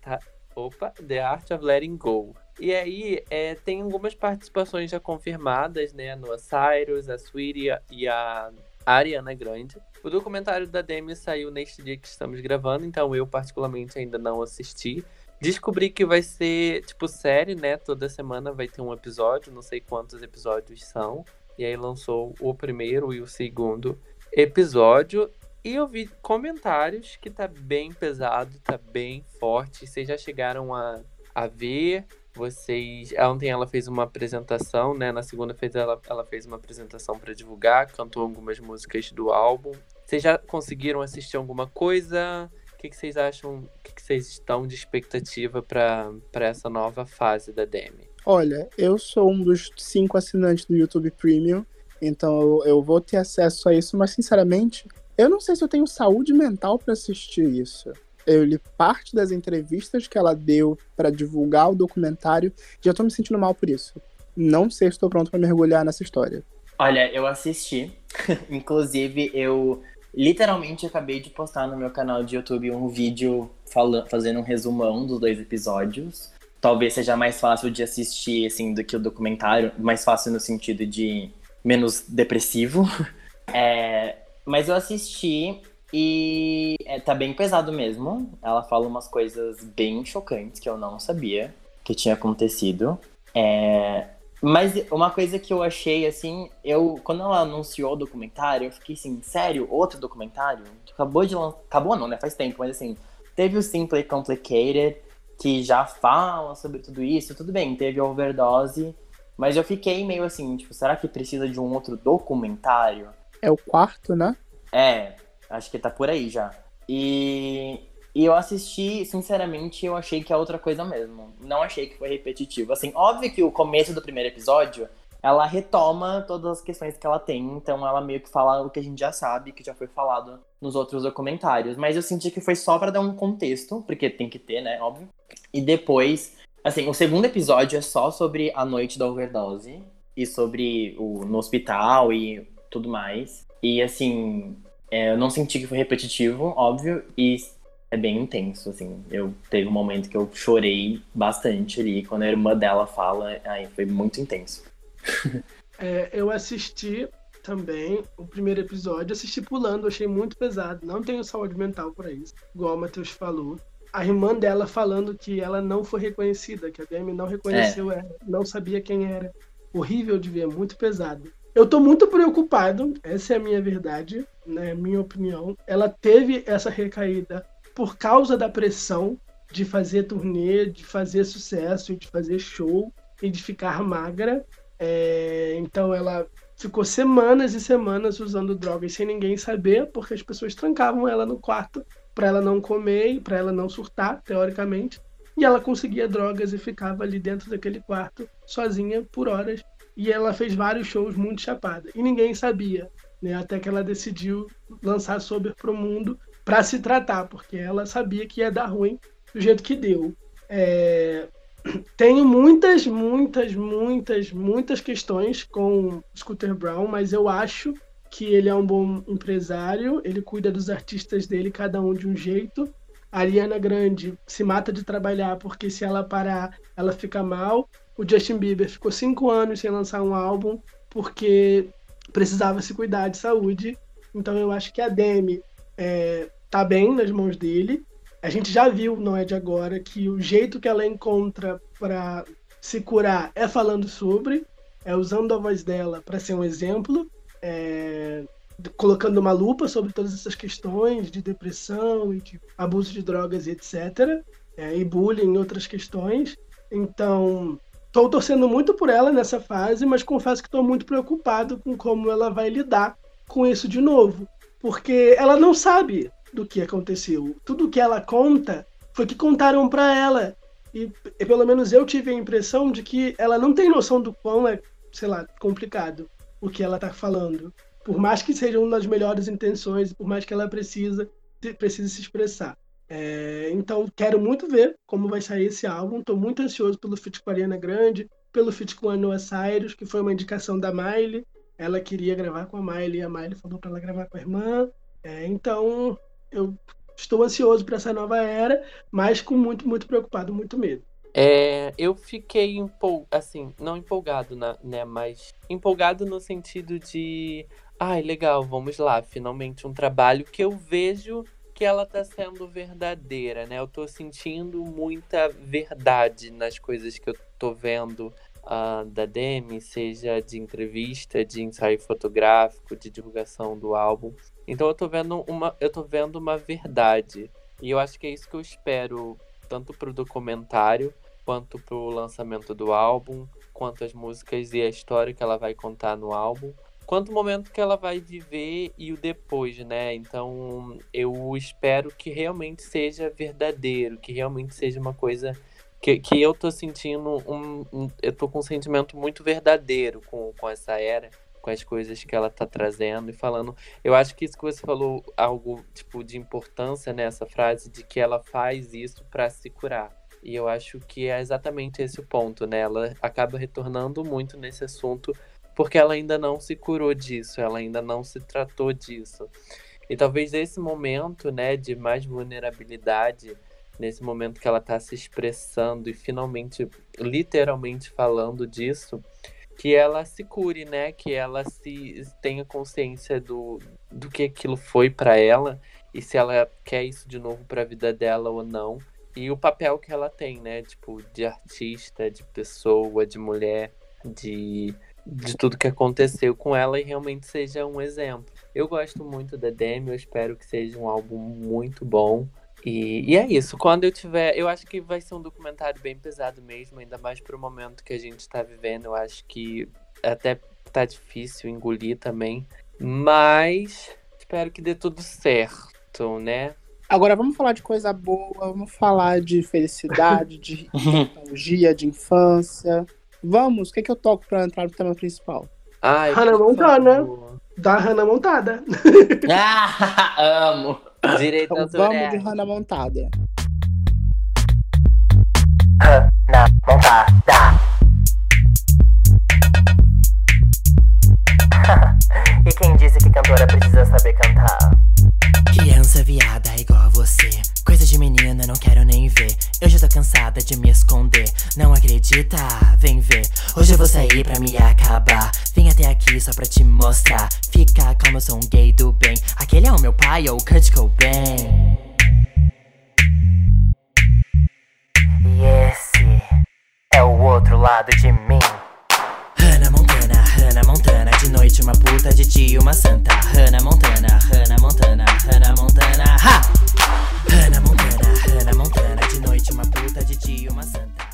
Speaker 2: Opa, the Art of Letting Go. E aí, é, tem algumas participações já confirmadas, né? No Cyrus, a Sweetie e a Ariana Grande. O documentário da Demi saiu neste dia que estamos gravando, então eu particularmente ainda não assisti. Descobri que vai ser, tipo, série, né? Toda semana vai ter um episódio, não sei quantos episódios são. E aí lançou o primeiro e o segundo episódio. E eu vi comentários que tá bem pesado, tá bem forte. Vocês já chegaram a, a ver? Vocês. Ontem ela fez uma apresentação, né? Na segunda fez ela, ela fez uma apresentação para divulgar, cantou algumas músicas do álbum. Vocês já conseguiram assistir alguma coisa? O que, que vocês acham? O que, que vocês estão de expectativa para essa nova fase da Demi?
Speaker 3: Olha, eu sou um dos cinco assinantes do YouTube Premium, então eu, eu vou ter acesso a isso, mas sinceramente, eu não sei se eu tenho saúde mental para assistir isso eu li parte das entrevistas que ela deu para divulgar o documentário. Já tô me sentindo mal por isso. Não sei se estou pronto para mergulhar nessa história.
Speaker 1: Olha, eu assisti. Inclusive, eu literalmente acabei de postar no meu canal de YouTube um vídeo falando, fazendo um resumão dos dois episódios. Talvez seja mais fácil de assistir, assim, do que o documentário. Mais fácil no sentido de menos depressivo. É, mas eu assisti e é, tá bem pesado mesmo. Ela fala umas coisas bem chocantes que eu não sabia que tinha acontecido. É, mas uma coisa que eu achei, assim, eu quando ela anunciou o documentário, eu fiquei assim, sério, outro documentário? Acabou de lançar. Acabou não, né? Faz tempo, mas assim, teve o Simply Complicated, que já fala sobre tudo isso, tudo bem, teve Overdose, mas eu fiquei meio assim, tipo, será que precisa de um outro documentário?
Speaker 3: É o quarto, né?
Speaker 1: É, Acho que tá por aí já. E, e eu assisti, sinceramente, eu achei que é outra coisa mesmo. Não achei que foi repetitivo. Assim, óbvio que o começo do primeiro episódio, ela retoma todas as questões que ela tem, então ela meio que fala o que a gente já sabe, que já foi falado nos outros documentários. Mas eu senti que foi só para dar um contexto, porque tem que ter, né, óbvio. E depois, assim, o segundo episódio é só sobre a noite da overdose e sobre o no hospital e tudo mais. E assim, é, eu não senti que foi repetitivo, óbvio, e é bem intenso, assim. Eu teve um momento que eu chorei bastante ali, quando a irmã dela fala, aí foi muito intenso.
Speaker 4: é, eu assisti também o primeiro episódio, assisti pulando, achei muito pesado. Não tenho saúde mental para isso, igual o Matheus falou. A irmã dela falando que ela não foi reconhecida, que a Demi não reconheceu é. ela, não sabia quem era. Horrível de ver, muito pesado. Eu tô muito preocupado, essa é a minha verdade, né, minha opinião. Ela teve essa recaída por causa da pressão de fazer turnê, de fazer sucesso, de fazer show e de ficar magra. É, então ela ficou semanas e semanas usando drogas sem ninguém saber, porque as pessoas trancavam ela no quarto para ela não comer e para ela não surtar, teoricamente. E ela conseguia drogas e ficava ali dentro daquele quarto sozinha por horas e ela fez vários shows muito chapada. E ninguém sabia, né? Até que ela decidiu lançar Sober pro mundo para se tratar, porque ela sabia que ia dar ruim do jeito que deu. É... Tenho muitas, muitas, muitas, muitas questões com Scooter Brown, mas eu acho que ele é um bom empresário, ele cuida dos artistas dele, cada um de um jeito. A Ariana Grande se mata de trabalhar porque se ela parar, ela fica mal o Justin Bieber ficou cinco anos sem lançar um álbum porque precisava se cuidar de saúde. Então eu acho que a Demi é, tá bem nas mãos dele. A gente já viu, não é de agora, que o jeito que ela encontra para se curar é falando sobre, é usando a voz dela para ser um exemplo, é, colocando uma lupa sobre todas essas questões de depressão e de abuso de drogas e etc. É, e bullying e outras questões. Então, Estou torcendo muito por ela nessa fase, mas confesso que estou muito preocupado com como ela vai lidar com isso de novo. Porque ela não sabe do que aconteceu. Tudo que ela conta foi que contaram para ela. E, e, pelo menos eu tive a impressão de que ela não tem noção do quão é, sei lá, complicado o que ela está falando. Por mais que seja uma das melhores intenções, por mais que ela precisa, precise se expressar. É, então, quero muito ver como vai sair esse álbum. Estou muito ansioso pelo feat com a Ariana Grande, pelo feat com a Noah Cyrus, que foi uma indicação da Miley. Ela queria gravar com a Miley e a Miley falou para ela gravar com a irmã. É, então, eu estou ansioso para essa nova era, mas com muito, muito preocupado, muito medo.
Speaker 2: É, eu fiquei empol... assim, não empolgado, né, mas empolgado no sentido de, ai, legal, vamos lá, finalmente um trabalho que eu vejo que ela tá sendo verdadeira, né? Eu tô sentindo muita verdade nas coisas que eu tô vendo uh, da Demi, seja de entrevista, de ensaio fotográfico, de divulgação do álbum. Então eu tô vendo uma, eu tô vendo uma verdade. E eu acho que é isso que eu espero, tanto pro documentário, quanto pro lançamento do álbum, quanto as músicas e a história que ela vai contar no álbum quanto o momento que ela vai viver e o depois, né? Então eu espero que realmente seja verdadeiro, que realmente seja uma coisa que, que eu tô sentindo um, um, Eu tô com um sentimento muito verdadeiro com, com essa era, com as coisas que ela tá trazendo e falando. Eu acho que isso que você falou, algo tipo de importância nessa frase, de que ela faz isso para se curar. E eu acho que é exatamente esse o ponto, né? Ela acaba retornando muito nesse assunto porque ela ainda não se curou disso, ela ainda não se tratou disso. E talvez esse momento, né, de mais vulnerabilidade, nesse momento que ela está se expressando e finalmente, literalmente falando disso, que ela se cure, né, que ela se tenha consciência do, do que aquilo foi para ela e se ela quer isso de novo para a vida dela ou não. E o papel que ela tem, né, tipo, de artista, de pessoa, de mulher, de de tudo que aconteceu com ela e realmente seja um exemplo. Eu gosto muito da Demi, eu espero que seja um álbum muito bom. E, e é isso, quando eu tiver. Eu acho que vai ser um documentário bem pesado mesmo, ainda mais pro momento que a gente está vivendo. Eu acho que até tá difícil engolir também. Mas espero que dê tudo certo, né?
Speaker 3: Agora vamos falar de coisa boa, vamos falar de felicidade, de nostalgia, de infância. Vamos, o que, é que eu toco pra entrar no tema principal?
Speaker 2: Ai,
Speaker 4: Hannah Montana. Da Hannah Montada.
Speaker 1: ah, amo.
Speaker 2: Direito
Speaker 3: então, vamos de Hannah Montada.
Speaker 1: Hannah Montada. e quem disse que cantora precisa saber cantar? Criança viada igual a você. Coisa de menina, não quero nem ver. Eu já tô cansada de me esconder. Não acredita? Vem ver. Hoje eu vou sair pra me acabar. Vim até aqui só pra te mostrar. Fica calma, eu sou um gay do bem. Aquele é o meu pai ou o Kurt Cobain. E esse é o outro lado de mim. Montana De noite uma puta, de dia uma santa Hannah Montana, Hannah Montana, Hannah Montana Ha! Hannah Montana, Hannah Montana De noite uma puta, de dia uma santa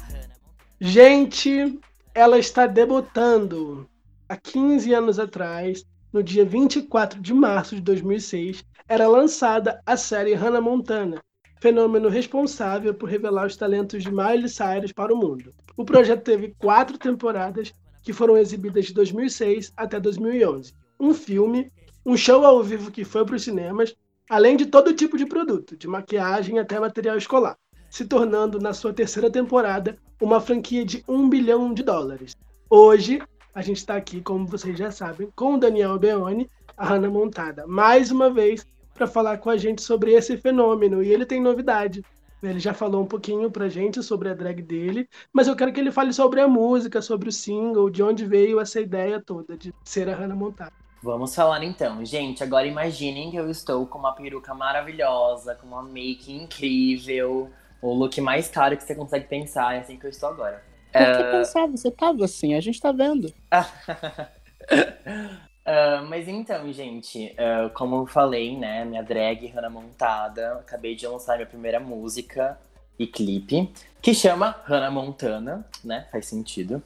Speaker 4: Gente, ela está debutando há 15 anos atrás, no dia 24 de março de 2006, era lançada a série Hannah Montana, fenômeno responsável por revelar os talentos de Miley Cyrus para o mundo. O projeto teve quatro temporadas que foram exibidas de 2006 até 2011. Um filme, um show ao vivo que foi para os cinemas, além de todo tipo de produto, de maquiagem até material escolar, se tornando, na sua terceira temporada, uma franquia de um bilhão de dólares. Hoje, a gente está aqui, como vocês já sabem, com o Daniel Beoni, a Hannah Montada, mais uma vez para falar com a gente sobre esse fenômeno. E ele tem novidade. Ele já falou um pouquinho pra gente sobre a drag dele, mas eu quero que ele fale sobre a música, sobre o single, de onde veio essa ideia toda de ser a Hannah Montana.
Speaker 1: Vamos falar então, gente. Agora imaginem que eu estou com uma peruca maravilhosa, com uma make incrível, o look mais caro que você consegue pensar, é assim que eu estou agora.
Speaker 3: Por que uh... pensar? Você tava assim, a gente tá vendo.
Speaker 1: Uh, mas então, gente, uh, como eu falei, né, minha drag Hannah Montada, acabei de lançar minha primeira música e clipe, que chama Hannah Montana, né, faz sentido.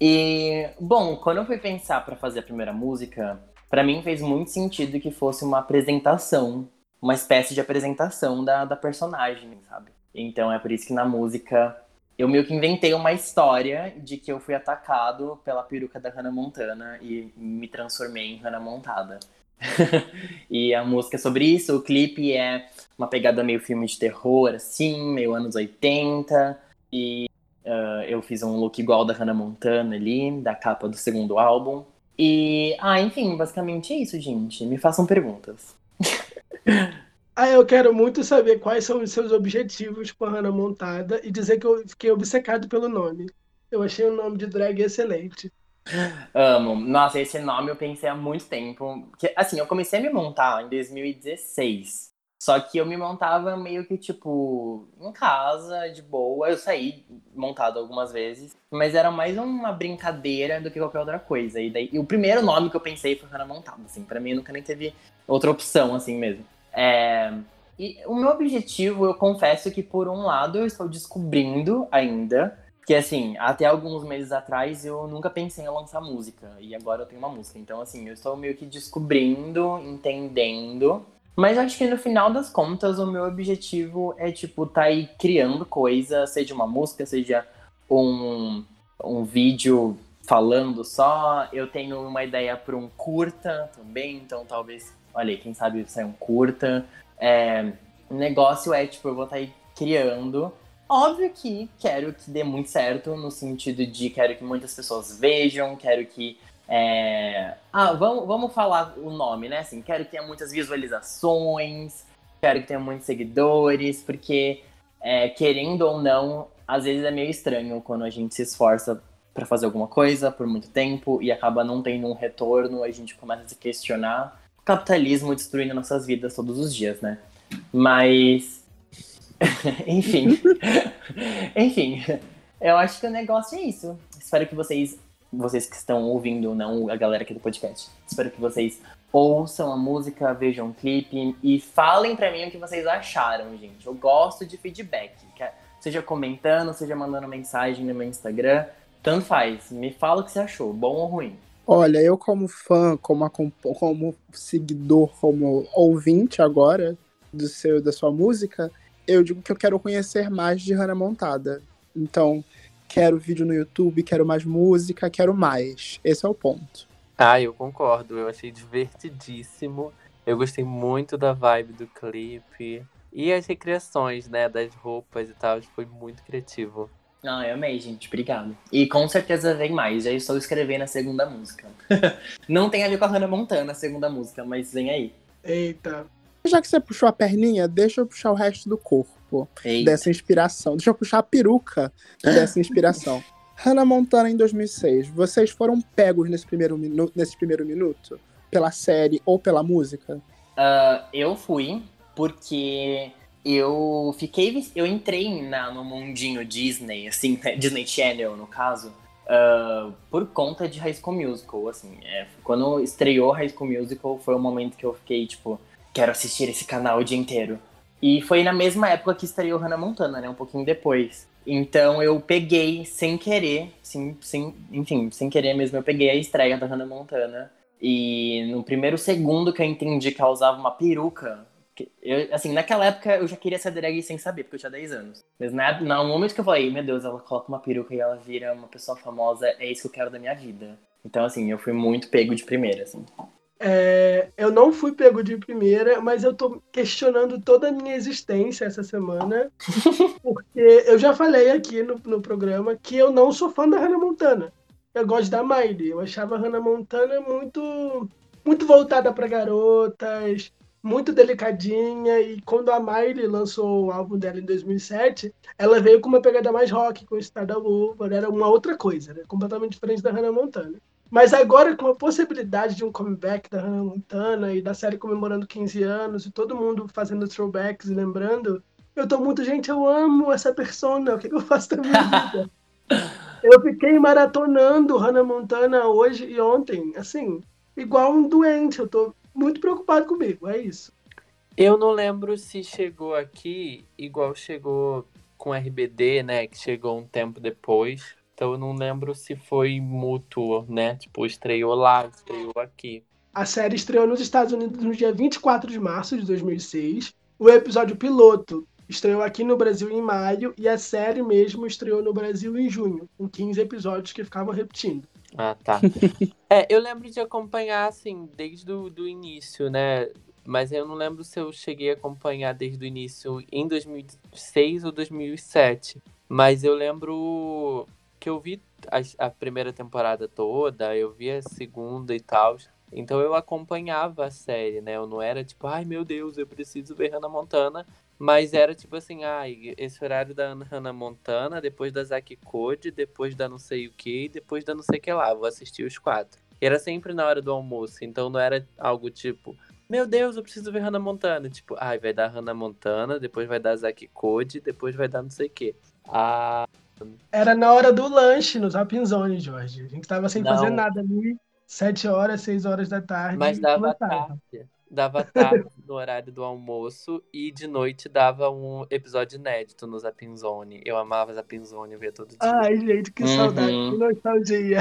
Speaker 1: E, bom, quando eu fui pensar para fazer a primeira música, para mim fez muito sentido que fosse uma apresentação, uma espécie de apresentação da, da personagem, sabe? Então é por isso que na música eu meio que inventei uma história de que eu fui atacado pela peruca da Hannah Montana e me transformei em Hannah Montada. e a música é sobre isso. O clipe é uma pegada meio filme de terror, assim, meio anos 80. E uh, eu fiz um look igual da Hannah Montana ali, da capa do segundo álbum. E, ah, enfim, basicamente é isso, gente. Me façam perguntas.
Speaker 4: ah, eu quero muito saber quais são os seus objetivos com a Hannah Montada e dizer que eu fiquei obcecado pelo nome. Eu achei o nome de drag excelente.
Speaker 1: Amo. Nossa, esse nome eu pensei há muito tempo. Que, assim, eu comecei a me montar em 2016. Só que eu me montava meio que, tipo, em casa, de boa. Eu saí montado algumas vezes. Mas era mais uma brincadeira do que qualquer outra coisa. E, daí, e o primeiro nome que eu pensei foi Hannah Montada, assim. Pra mim, nunca nem teve outra opção, assim mesmo. É... E o meu objetivo, eu confesso que, por um lado, eu estou descobrindo ainda que assim, até alguns meses atrás eu nunca pensei em lançar música. E agora eu tenho uma música. Então, assim, eu estou meio que descobrindo, entendendo. Mas acho que no final das contas, o meu objetivo é, tipo, tá aí criando coisa, seja uma música, seja um, um vídeo falando só. Eu tenho uma ideia para um curta também, então talvez, olha aí, quem sabe sair um curta. É, o negócio é, tipo, eu vou estar tá aí criando. Óbvio que quero que dê muito certo, no sentido de quero que muitas pessoas vejam, quero que. É... Ah, vamos, vamos falar o nome, né? Assim, quero que tenha muitas visualizações, quero que tenha muitos seguidores, porque, é, querendo ou não, às vezes é meio estranho quando a gente se esforça para fazer alguma coisa por muito tempo e acaba não tendo um retorno, a gente começa a se questionar. Capitalismo destruindo nossas vidas todos os dias, né? Mas Enfim. Enfim. Eu acho que o negócio é isso. Espero que vocês, vocês que estão ouvindo, não a galera aqui do podcast, espero que vocês ouçam a música, vejam o clipe e falem para mim o que vocês acharam, gente. Eu gosto de feedback. Seja comentando, seja mandando mensagem no meu Instagram. Tanto faz. Me fala o que você achou, bom ou ruim.
Speaker 3: Olha, eu como fã, como, como seguidor, como ouvinte agora do seu, da sua música, eu digo que eu quero conhecer mais de Hannah Montada. Então, quero vídeo no YouTube, quero mais música, quero mais. Esse é o ponto.
Speaker 2: Ah, eu concordo. Eu achei divertidíssimo. Eu gostei muito da vibe do clipe. E as recriações, né, das roupas e tal, foi muito criativo.
Speaker 1: Ah, eu amei, gente. Obrigado. E com certeza vem mais. Já estou escrevendo a segunda música. Não tem a ver com a Hannah Montana, a segunda música, mas vem aí.
Speaker 4: Eita.
Speaker 3: Já que você puxou a perninha, deixa eu puxar o resto do corpo Eita. dessa inspiração. Deixa eu puxar a peruca dessa inspiração. Hannah Montana em 2006. Vocês foram pegos nesse primeiro, minu nesse primeiro minuto? Pela série ou pela música?
Speaker 1: Uh, eu fui, porque eu fiquei. Eu entrei na, no mundinho Disney, assim, né, Disney Channel, no caso, uh, por conta de High School Musical. Assim, é, quando estreou High School Musical, foi o momento que eu fiquei, tipo, quero assistir esse canal o dia inteiro. E foi na mesma época que estreou Hannah Montana, né? Um pouquinho depois. Então eu peguei sem querer, sem, sem, enfim, sem querer mesmo, eu peguei a estreia da Hannah Montana. E no primeiro segundo que eu entendi que ela usava uma peruca, eu, assim, naquela época eu já queria ser drag sem saber, porque eu tinha 10 anos. Mas na, no momento que eu falei, meu Deus, ela coloca uma peruca e ela vira uma pessoa famosa, é isso que eu quero da minha vida. Então, assim, eu fui muito pego de primeira, assim.
Speaker 4: É, eu não fui pego de primeira, mas eu tô questionando toda a minha existência essa semana. Porque eu já falei aqui no, no programa que eu não sou fã da Hannah Montana. Eu gosto da Miley. Eu achava a Hannah Montana muito, muito voltada para garotas, muito delicadinha. E quando a Miley lançou o álbum dela em 2007, ela veio com uma pegada mais rock, com o Star da. Era uma outra coisa, né? completamente diferente da Hannah Montana. Mas agora, com a possibilidade de um comeback da Hannah Montana e da série comemorando 15 anos e todo mundo fazendo throwbacks e lembrando, eu tô muito, gente, eu amo essa persona, o que, que eu faço da minha vida? eu fiquei maratonando Hannah Montana hoje e ontem, assim, igual um doente, eu tô muito preocupado comigo, é isso.
Speaker 2: Eu não lembro se chegou aqui igual chegou com RBD, né, que chegou um tempo depois. Então eu não lembro se foi mútuo, né? Tipo, estreou lá, estreou aqui.
Speaker 4: A série estreou nos Estados Unidos no dia 24 de março de 2006. O episódio piloto estreou aqui no Brasil em maio e a série mesmo estreou no Brasil em junho, com 15 episódios que ficavam repetindo.
Speaker 2: Ah, tá. é, eu lembro de acompanhar, assim, desde o do início, né? Mas eu não lembro se eu cheguei a acompanhar desde o início em 2006 ou 2007. Mas eu lembro que eu vi a, a primeira temporada toda, eu vi a segunda e tal. Então eu acompanhava a série, né? Eu não era tipo, ai meu Deus, eu preciso ver Hannah Montana. Mas era tipo assim, ai, esse horário da Hannah Montana, depois da Zack Code, depois da não sei o que, depois da não sei o que lá. Vou assistir os quatro. E era sempre na hora do almoço, então não era algo tipo, meu Deus, eu preciso ver Hannah Montana. Tipo, ai, vai dar Hannah Montana, depois vai dar Zack Code, depois vai dar não sei o que. Ah.
Speaker 4: Era na hora do lanche no Zapinzone, Jorge. A gente tava sem
Speaker 2: Não.
Speaker 4: fazer nada ali, sete horas, seis horas da tarde.
Speaker 2: Mas dava
Speaker 4: começava.
Speaker 2: tarde. Dava tarde no horário do almoço e de noite dava um episódio inédito no Zapinzone. Eu amava Zapinzone, eu via todo dia.
Speaker 4: Ai, gente, que
Speaker 1: Uhum.
Speaker 4: saudade, que nostalgia.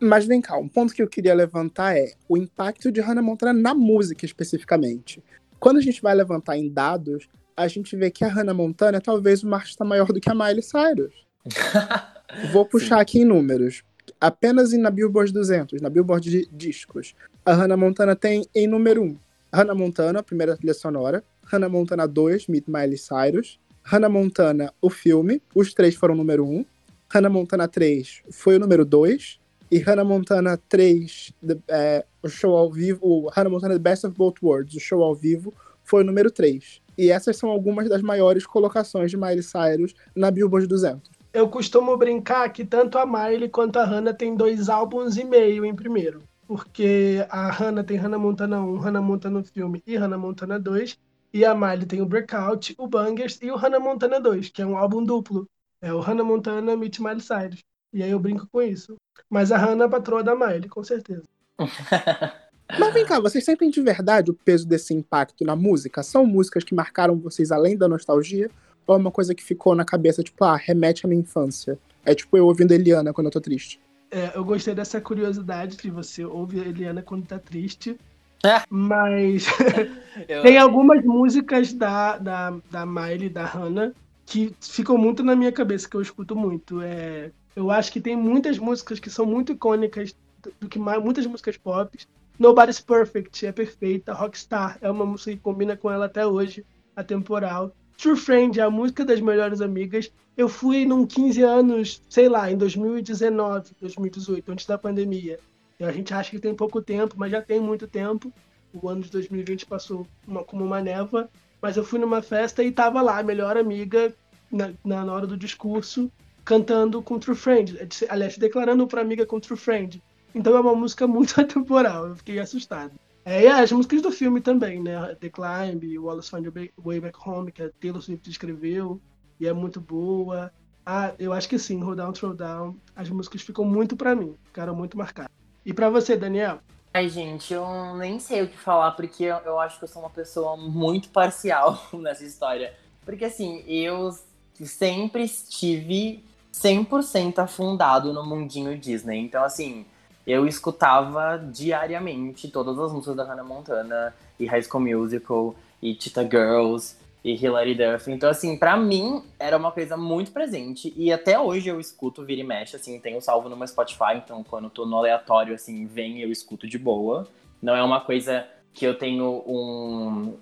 Speaker 3: Mas vem cá, um ponto que eu queria levantar é o impacto de Hannah Montana na música especificamente. Quando a gente vai levantar em dados, a gente vê que a Hannah Montana é talvez uma artista maior do que a Miley Cyrus. Vou puxar aqui em números. Apenas na Billboard 200, na Billboard de discos, a Hannah Montana tem em número 1. Hannah Montana, primeira trilha sonora. Hannah Montana 2, Meet Miley Cyrus. Hannah Montana, o filme. Os três foram número 1. Hannah Montana 3 foi o número 2. E Hannah Montana 3, the- é, o show ao vivo, o Hannah Montana The Best of Both Worlds, o show ao vivo, foi o número 3. E essas são algumas das maiores colocações de Miley Cyrus na Billboard 200.
Speaker 4: Eu costumo brincar que tanto a Miley quanto a Hannah tem dois álbuns e meio em primeiro. Porque a Hannah tem Hannah Montana 1, Hannah Montana filme e Hannah Montana 2. E a Miley tem o Breakout, o Bangers e o Hannah Montana 2, que é um álbum duplo. É o Hannah Montana Meet Miley Cyrus. E aí eu brinco com isso. Mas a Hannah é a patroa da Miley, com certeza.
Speaker 3: Mas vem cá, vocês sentem de verdade o peso desse impacto na música? São músicas que marcaram vocês além da nostalgia? Ou é uma coisa que ficou na cabeça, tipo, ah, remete à minha infância? É tipo eu ouvindo Eliana quando eu tô triste.
Speaker 4: É, eu gostei dessa curiosidade de você ouvir a Eliana quando tá triste.
Speaker 1: Ah.
Speaker 4: Mas Tem algumas músicas da, da, da Miley, da Hannah, que ficam muito na minha cabeça, que eu escuto muito. É, eu acho que tem muitas músicas que são muito icônicas, do, do que mais, muitas músicas pop. Nobody's Perfect é perfeita. Rockstar é uma música que combina com ela até hoje, atemporal. True Friend é a música das melhores amigas. Eu fui num 15 anos, sei lá, em 2019, 2018, antes da pandemia. E a gente acha que tem pouco tempo, mas já tem muito tempo. O ano de 2020 passou uma- como uma névoa. Mas eu fui numa festa e tava lá, a melhor amiga, na, na hora do discurso, cantando com True Friend. Aliás, se declarando pra amiga com True Friend. Então é uma música muito atemporal, eu fiquei assustado. É, e as músicas do filme também, né? The Climb, Wallace Find Your Way Back Home, que a Taylor Swift escreveu, e é muito boa. Ah, eu acho que sim, Hold Down, Throw Down, as músicas ficam muito pra mim, ficaram muito marcadas. E pra você, Daniel?
Speaker 1: Ai, gente, eu nem sei o que falar, porque eu acho que eu sou uma pessoa muito parcial nessa história. Porque, assim, eu sempre estive 100% afundado no mundinho Disney. Então, assim, eu escutava diariamente todas as músicas da Hannah Montana, e High School Musical, e Cheetah Girls, e Hilary Duff. Então, assim, pra mim, era uma coisa muito presente. E até hoje eu escuto vira e mexe, assim, tenho salvo no meu Spotify. Então, quando tô no aleatório, assim, vem eu escuto de boa. Não é uma coisa que eu tenho um.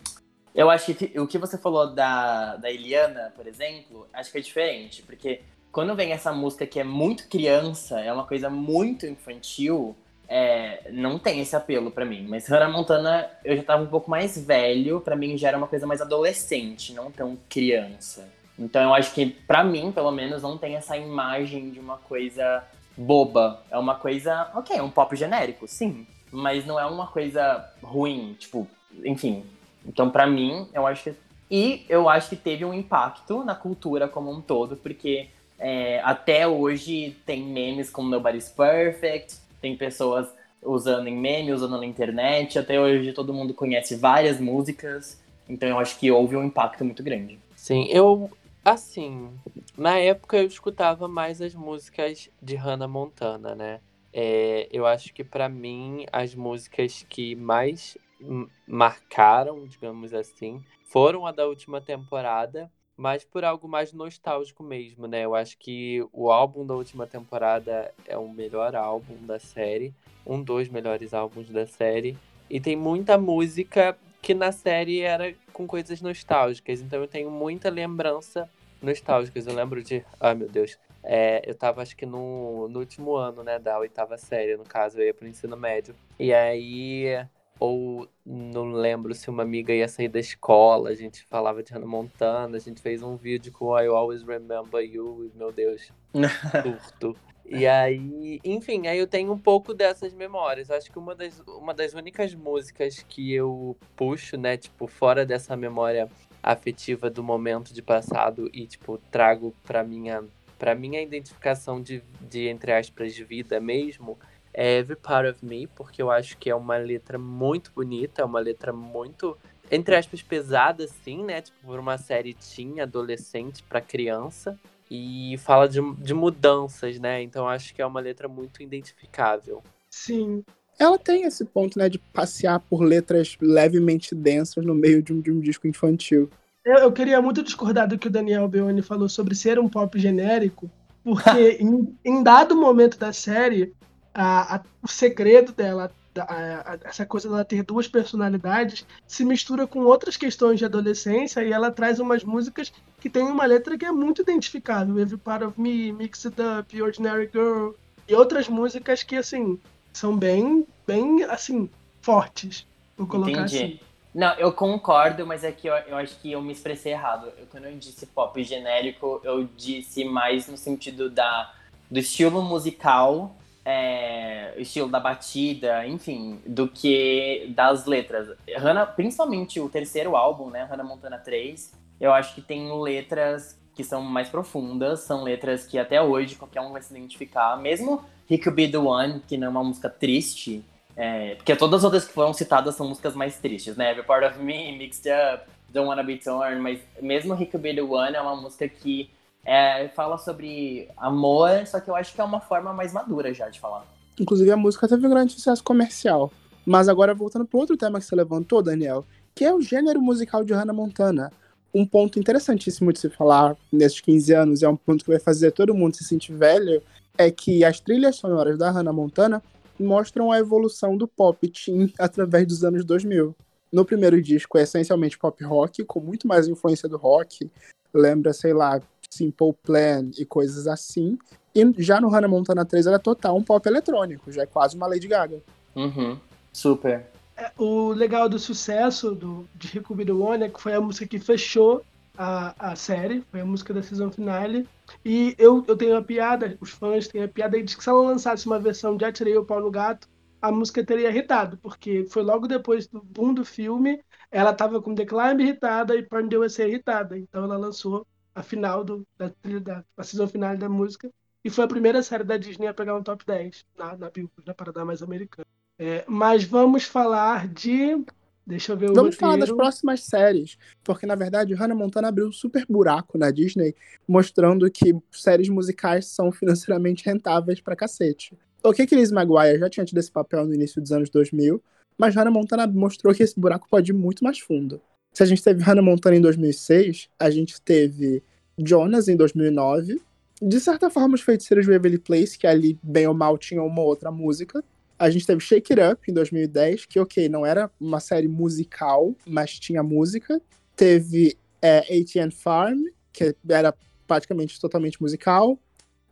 Speaker 1: Eu acho que o que você falou da, da Eliana, por exemplo, acho que é diferente. Porque quando vem essa música que é muito criança, é uma coisa muito infantil, é, não tem esse apelo pra mim. Mas Hannah Montana, eu já tava um pouco mais velho, pra mim já era uma coisa mais adolescente, não tão criança. Então eu acho que, pra mim, pelo menos, não tem essa imagem de uma coisa boba. É uma coisa, ok, é um pop genérico, sim. Mas não é uma coisa ruim, tipo, enfim. Então, pra mim, eu acho que. E eu acho que teve um impacto na cultura como um todo, porque é, até hoje tem memes como Nobody's Perfect, tem pessoas usando em meme, usando na internet. Até hoje todo mundo conhece várias músicas. Então eu acho que houve um impacto muito grande.
Speaker 2: Sim, eu. Assim, na época eu escutava mais as músicas de Hannah Montana, né? É, eu acho que pra mim as músicas que mais marcaram, digamos assim, foram a da última temporada mas por algo mais nostálgico mesmo, né? Eu acho que o álbum da última temporada é o melhor álbum da série, um dos melhores álbuns da série, e tem muita música que na série era com coisas nostálgicas, então eu tenho muita lembrança nostálgicas. Eu lembro de, ai meu Deus, é, eu tava acho que no, no último ano, né, da oitava série, no caso, eu ia pro ensino médio. E aí ou não lembro se uma amiga ia sair da escola, a gente falava de Hannah Montana, a gente fez um vídeo com I Always Remember You, meu Deus, surto. E aí, enfim, aí eu tenho um pouco dessas memórias. Acho que uma das, uma das únicas músicas que eu puxo, né, tipo, fora dessa memória afetiva do momento de passado e, tipo, trago pra minha, pra minha identificação de, de, entre aspas, vida mesmo, é Every Part of Me, porque eu acho que é uma letra muito bonita, é uma letra muito, entre aspas, pesada, assim, né? Tipo, por uma série teen, adolescente para criança. E fala de, de mudanças, né? Então acho que é uma letra muito identificável.
Speaker 4: Sim.
Speaker 3: Ela tem esse ponto, né, de passear por letras levemente densas no meio de um, de um disco infantil.
Speaker 4: Eu, eu, queria muito discordar do que o Daniel Beoni falou sobre ser um pop genérico, porque em, em dado momento da série, a, a, o segredo dela, a, essa coisa dela ter duas personalidades, se mistura com outras questões de adolescência e ela traz umas músicas que tem uma letra que é muito identificável. Every Part of Me, Mix It Up, Ordinary Girl e outras músicas que, assim, são bem, bem, assim, fortes. Vou colocar Entendi. assim.
Speaker 1: Não, eu concordo, mas é que eu, eu acho que eu me expressei errado. Eu, quando eu disse pop genérico, eu disse mais no sentido da, do estilo musical é, estilo da batida, enfim, do que das letras. Hannah, principalmente o terceiro álbum, né, Hannah Montana 3, eu acho que tem letras que são mais profundas, são letras que até hoje qualquer um vai se identificar, mesmo He Could Be The One, que não é uma música triste, é, porque todas as outras que foram citadas são músicas mais tristes, né, Every Part of Me, Mixed Up, Don't Wanna Be Torn, mas mesmo He Could Be The One é uma música que é, fala sobre amor, só que eu acho que é uma forma mais madura já de falar.
Speaker 3: Inclusive a música teve um grande sucesso comercial. Mas agora voltando para outro tema que você levantou, Daniel, que é o gênero musical de Hannah Montana. Um ponto interessantíssimo de se falar nesses 15 anos, é um ponto que vai fazer todo mundo se sentir velho, é que as trilhas sonoras da Hannah Montana mostram a evolução do pop teen através dos anos 2000. No primeiro disco é essencialmente pop rock, com muito mais influência do rock. Lembra, sei lá, Simple Plan e coisas assim. E já no Hannah Montana 3 era total um pop eletrônico, já é quase uma Lady Gaga.
Speaker 1: Uhum. Super.
Speaker 4: É, o legal do sucesso do, de Rico The One é que foi a música que fechou a, a série, foi a música da season finale. E eu, eu tenho a piada, os fãs têm a piada de que se ela lançasse uma versão de Atirei o Pau no Gato, a música teria irritado, porque foi logo depois do boom do filme, ela estava com Decline irritada e Porn deu a ser irritada. Então ela lançou a final do, da trilha da a season final da música. E foi a primeira série da Disney a pegar um top 10 na, na Billboard, na Parada Mais Americana. É, mas vamos falar de. Deixa eu ver o
Speaker 3: Vamos
Speaker 4: roteiro.
Speaker 3: falar das próximas séries, porque na verdade Hannah Montana abriu um super buraco na Disney, mostrando que séries musicais são financeiramente rentáveis pra cacete. O que que Liz Maguire já tinha tido esse papel no início dos anos 2000, mas Hannah Montana mostrou que esse buraco pode ir muito mais fundo. Se a gente teve Hannah Montana em 2006, a gente teve Jonas em 2009. De certa forma, os Feiticeiros de Waverly Place, que ali, bem ou mal, tinham uma outra música. A gente teve Shake It Up em 2010, que, ok, não era uma série musical, mas tinha música. Teve é, ATN Farm, que era praticamente totalmente musical.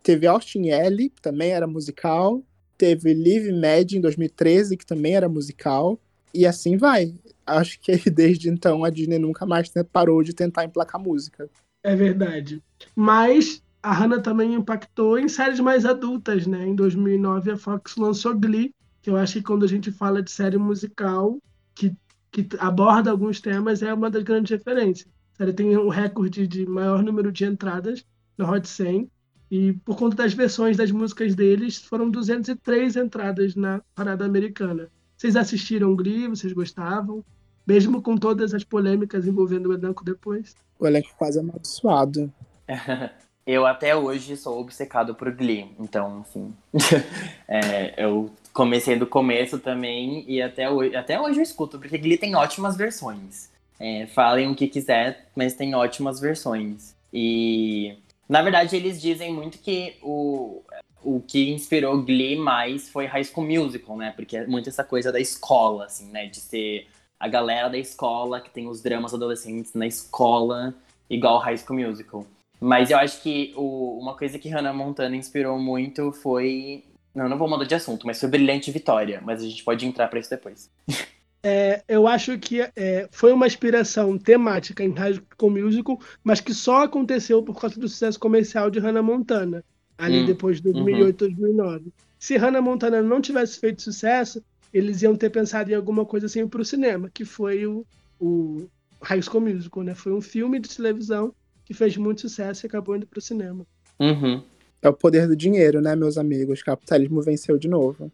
Speaker 3: Teve Austin L, que também era musical. Teve Live Mad em 2013, que também era musical. E assim vai acho que desde então a Disney nunca mais parou de tentar emplacar música.
Speaker 4: É verdade. Mas a Hannah também impactou em séries mais adultas, né? Em 2009 a Fox lançou Glee, que eu acho que quando a gente fala de série musical que, que aborda alguns temas é uma das grandes referências. A série tem um recorde de maior número de entradas no Hot 100 e por conta das versões das músicas deles foram 203 entradas na parada americana. Vocês assistiram Glee? Vocês gostavam? Mesmo com todas as polêmicas envolvendo o elenco depois?
Speaker 3: O elenco quase amaldiçoado.
Speaker 1: eu até hoje sou obcecado por Glee, então, assim. é, eu comecei do começo também e até hoje, até hoje eu escuto, porque Glee tem ótimas versões. É, falem o que quiser, mas tem ótimas versões. E na verdade eles dizem muito que o, o que inspirou Glee mais foi High School Musical, né? Porque é muito essa coisa da escola, assim, né? De ser a galera da escola que tem os dramas adolescentes na escola, igual High School Musical. Mas eu acho que o, uma coisa que Hannah Montana inspirou muito foi. Não, não vou mudar de assunto, mas foi Brilhante Vitória. Mas a gente pode entrar para isso depois.
Speaker 4: É, eu acho que é, foi uma inspiração temática em High School Musical, mas que só aconteceu por causa do sucesso comercial de Hannah Montana, ali
Speaker 1: Hum,
Speaker 4: depois de 2008, 2009. Se Hannah Montana não tivesse feito sucesso, eles iam ter pensado em alguma coisa assim para o cinema, que foi o, o High School Musical, né? Foi um filme de televisão que fez muito sucesso e acabou indo para o cinema.
Speaker 1: Uhum.
Speaker 3: É o poder do dinheiro, né, meus amigos? O capitalismo venceu de novo.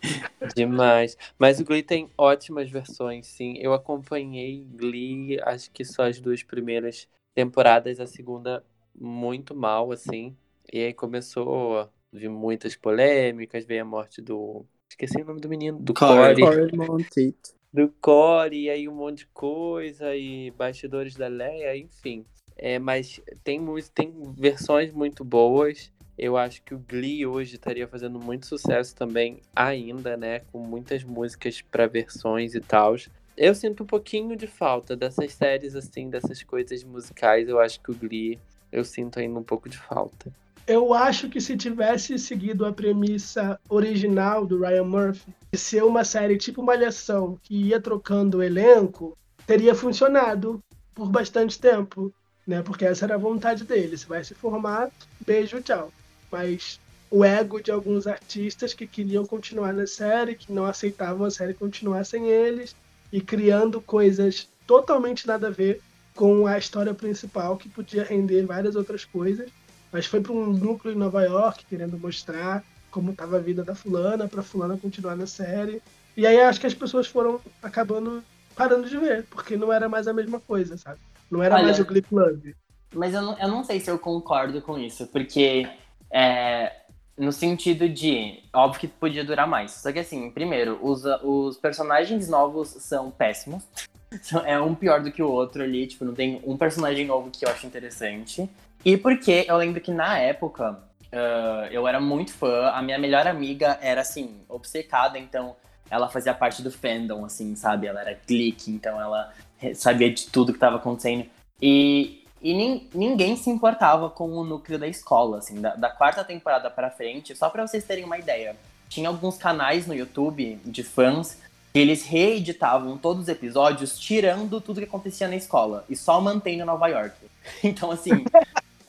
Speaker 2: Demais. Mas o Glee tem ótimas versões, sim. Eu acompanhei Glee, acho que só as duas primeiras temporadas, a segunda muito mal, assim. E aí começou a vir muitas polêmicas, veio a morte do. Esqueci o nome do menino, do
Speaker 1: Corey.
Speaker 2: Corey. Do Corey, e aí um monte de coisa, e bastidores da Leia, enfim. É, mas tem, tem versões muito boas. Eu acho que o Glee hoje estaria fazendo muito sucesso também, ainda, né? Com muitas músicas para versões e tal. Eu sinto um pouquinho de falta dessas séries, assim, dessas coisas musicais. Eu acho que o Glee, eu sinto ainda um pouco de falta.
Speaker 4: Eu acho que se tivesse seguido a premissa original do Ryan Murphy, de ser uma série tipo Malhação, que ia trocando o elenco, teria funcionado por bastante tempo, né? Porque essa era a vontade dele. Se vai se formar, beijo, tchau. Mas o ego de alguns artistas que queriam continuar na série, que não aceitavam a série continuar sem eles, e criando coisas totalmente nada a ver com a história principal, que podia render várias outras coisas mas foi para um núcleo em Nova York querendo mostrar como estava a vida da fulana para fulana continuar na série e aí acho que as pessoas foram acabando parando de ver porque não era mais a mesma coisa sabe não era
Speaker 1: Olha,
Speaker 4: mais o Glee Club
Speaker 1: Mas eu não, eu não sei se eu concordo com isso, porque é, no sentido de, óbvio que podia durar mais. Só que assim, primeiro, os, os personagens novos são péssimos. É um pior do que o outro ali, tipo, não tem um personagem novo que eu acho interessante. E porque eu lembro que na época ah, eu era muito fã, a minha melhor amiga era assim, obcecada, então ela fazia parte do fandom, assim, sabe? Ela era clique, então ela sabia de tudo que tava acontecendo. E, e nin- ninguém se importava com o núcleo da escola, assim, da, da quarta temporada pra frente, só pra vocês terem uma ideia. Tinha alguns canais no YouTube de fãs que eles reeditavam todos os episódios, tirando tudo que acontecia na escola e só mantendo Nova York. Então, assim,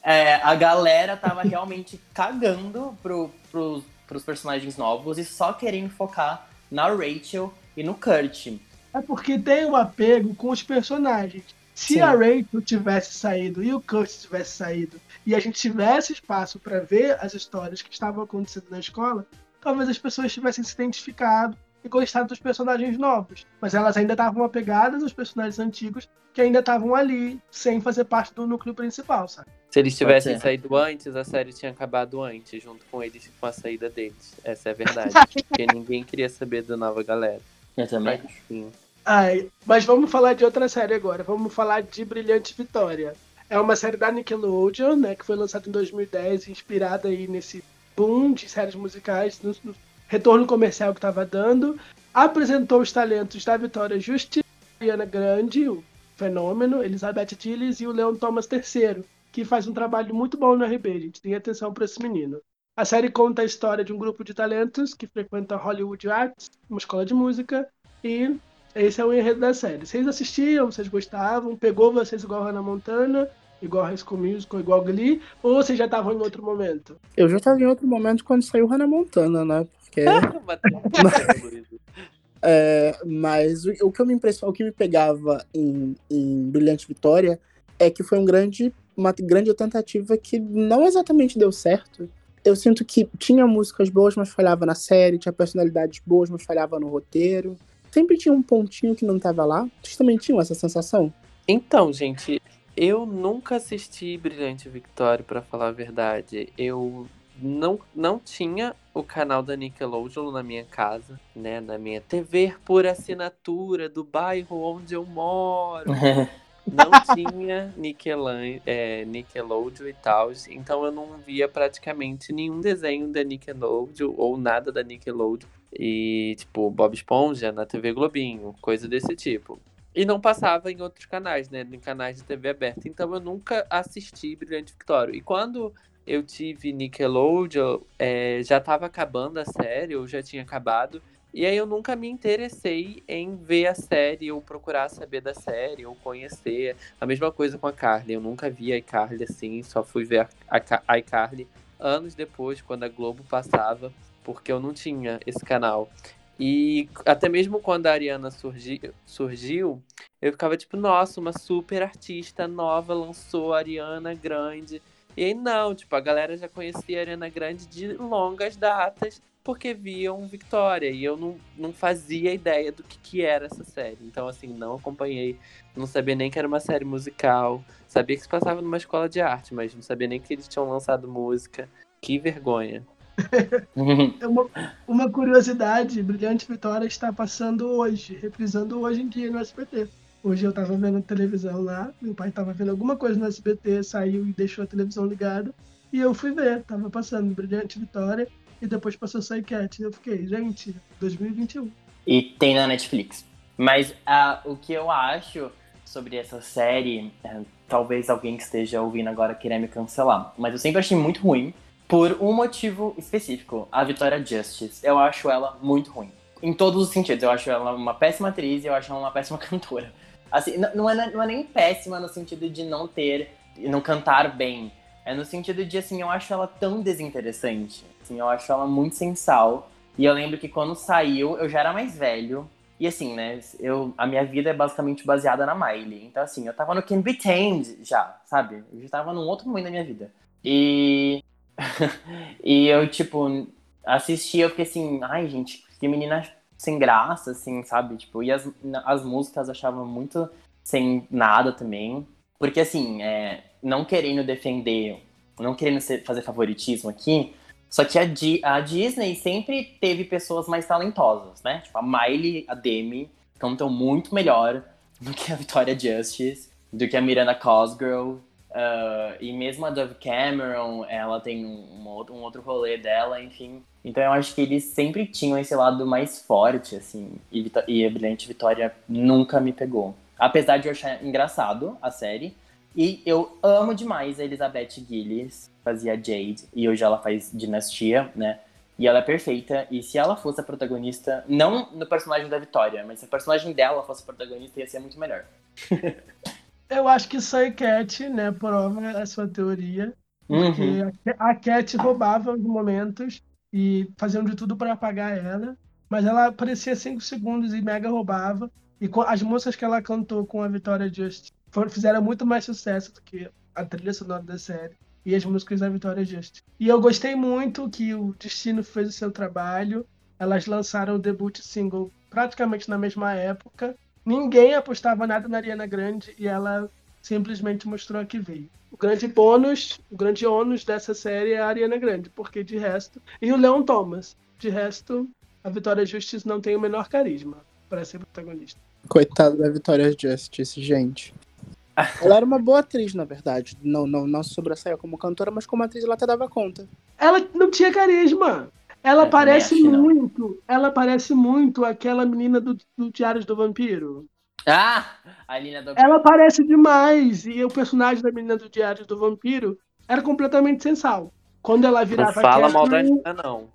Speaker 1: é, a galera tava realmente cagando pro, pros, pros personagens novos e só querendo focar na Rachel e no Kurt.
Speaker 4: é porque tem um apego com os personagens se
Speaker 1: Sim.
Speaker 4: a Rachel tivesse saído e o Kurt tivesse saído e a gente tivesse espaço para ver as histórias que estavam acontecendo na escola talvez as pessoas tivessem se identificado e gostado dos personagens novos. Mas elas ainda estavam apegadas aos personagens antigos que ainda estavam ali, sem fazer parte do núcleo principal, sabe?
Speaker 2: Se eles tivessem saído antes, a série tinha acabado antes, junto com eles com a saída deles. Essa é a verdade. Porque ninguém queria saber da nova galera.
Speaker 1: Eu também.
Speaker 2: Mas.
Speaker 4: Ai, mas vamos falar de outra série agora. Vamos falar de Brilhante Vitória. É uma série da Nickelodeon, né, que foi lançada em 2010, inspirada aí nesse boom de séries musicais, no, no retorno comercial que estava dando. Apresentou os talentos da Vitória Justiça, Grande, o fenômeno, Elizabeth Gillies e o Leon Thomas III, que faz um trabalho muito bom no RB. Gente tem atenção para esse menino. A série conta a história de um grupo de talentos que frequenta Hollywood Arts, uma escola de música, e esse é o enredo da série. Vocês assistiam, vocês gostavam, pegou vocês igual Hannah Montana, igual High School Musical, igual Glee, ou vocês já estavam em outro momento?
Speaker 3: Eu já estava em outro momento quando saiu Hannah Montana, né? Porque. É, mas o, o que eu me impressionou, o que me pegava em, em Brilhante Vitória é que foi um grande, uma grande tentativa que não exatamente deu certo. Eu sinto que tinha músicas boas, mas falhava na série, tinha personalidades boas, mas falhava no roteiro. Sempre tinha um pontinho que não estava lá. Vocês também tinham essa sensação?
Speaker 2: Então, gente, eu nunca assisti Brilhante Victória, pra falar a verdade. Eu não, não tinha o canal da Nickelodeon na minha casa, né? Na minha TV por assinatura do bairro onde eu moro. não tinha Nickelan é, Nickelodeon e tal, então eu não via praticamente nenhum desenho da Nickelodeon ou nada da Nickelodeon. E, tipo, Bob Esponja na TV Globinho, coisa desse tipo. E não passava em outros canais, né? Em canais de TV aberta. Então eu nunca assisti Brilhante Victória. E quando eu tive Nickelodeon, é, já estava acabando a série, ou já tinha acabado. E aí eu nunca me interessei em ver a série, ou procurar saber da série, ou conhecer. A mesma coisa com a Carly. Eu nunca vi a iCarly assim, só fui ver a, a iCarly anos depois, quando a Globo passava, porque eu não tinha esse canal. E até mesmo quando a Ariana surgi, surgiu, eu ficava tipo, nossa, uma super artista nova lançou a Ariana Grande. E aí não, tipo, a galera já conhecia a Ariana Grande de longas datas, porque viam Victoria. E eu não, não fazia ideia do que, que era essa série. Então, assim, não acompanhei, não sabia nem que era uma série musical. Sabia que se passava numa escola de arte, mas não sabia nem que eles tinham lançado música. Que vergonha.
Speaker 4: é uma, uma curiosidade, Brilhante Vitória está passando hoje, reprisando hoje em dia no SBT. Hoje eu tava vendo televisão lá, meu pai tava vendo alguma coisa no SBT, saiu e deixou a televisão ligada, e eu fui ver, tava passando Brilhante Vitória, e depois passou Sai Cat, e eu fiquei, gente, 2021.
Speaker 1: E tem na Netflix. Mas uh, o que eu acho sobre essa série, uh, talvez alguém que esteja ouvindo agora queira me cancelar, mas eu sempre achei muito ruim, por um motivo específico, a Vitória Justice. Eu acho ela muito ruim. Em todos os sentidos. Eu acho ela uma péssima atriz e eu acho ela uma péssima cantora. Assim, não é, não é nem péssima no sentido de não ter, não cantar bem. É no sentido de, assim, eu acho ela tão desinteressante. Assim, eu acho ela muito sensal. E eu lembro que quando saiu, eu já era mais velho. E assim, né, eu, a minha vida é basicamente baseada na Miley. Então, assim, eu tava no Can Be Tamed já, sabe? Eu já tava num outro momento da minha vida. E e eu, tipo, assisti, eu fiquei assim, ai, gente, que menina sem graça, assim, sabe? Tipo, e as, as músicas eu achava muito sem nada também. Porque, assim, é, não querendo defender, não querendo ser, fazer favoritismo aqui, só que a, Di, a, Disney sempre teve pessoas mais talentosas, né? Tipo, a Miley, a Demi, cantam muito melhor do que a Victoria Justice, do que a Miranda Cosgrove, Uh, e mesmo a Dove Cameron, ela tem um, um, outro rolê dela, enfim. Então eu acho que eles sempre tinham esse lado mais forte, assim. E, e a Brilhante Vitória nunca me pegou. Apesar de eu achar engraçado a série. E eu amo demais a Elizabeth Gillies, fazia Jade. E hoje ela faz Dinastia, né? E ela é perfeita. E se ela fosse a protagonista, não no personagem da Vitória, mas se o personagem dela fosse a protagonista, ia ser muito melhor.
Speaker 4: Eu acho que Soy Cat, né, prova a sua teoria. Porque uhum. a Cat roubava os momentos e faziam de tudo para apagar ela. Mas ela aparecia 5 segundos e mega roubava. E as músicas que ela cantou com a Vitória Just fizeram muito mais sucesso do que a trilha sonora da série e as músicas da Vitória Just. E eu gostei muito que o Destino fez o seu trabalho. Elas lançaram o debut single praticamente na mesma época Ninguém apostava nada na Ariana Grande e ela simplesmente mostrou a que veio. O grande bônus, o grande ônus dessa série é a Ariana Grande, porque de resto. E o Leon Thomas. De resto, a Vitória Justice não tem o menor carisma para ser protagonista.
Speaker 3: Coitada da Vitória Justice, gente. Ela era uma boa atriz, na verdade. Não, não, não se sobressaiu como cantora, mas como atriz ela até dava conta.
Speaker 4: Ela não tinha carisma. Ela é, parece muito, não. ela parece muito aquela menina do, do Diários do Vampiro.
Speaker 1: Ah, a Lina do
Speaker 4: Ela parece demais e o personagem da menina do Diários do Vampiro era completamente sensal. Quando ela virava
Speaker 2: não fala mal da Lina, não.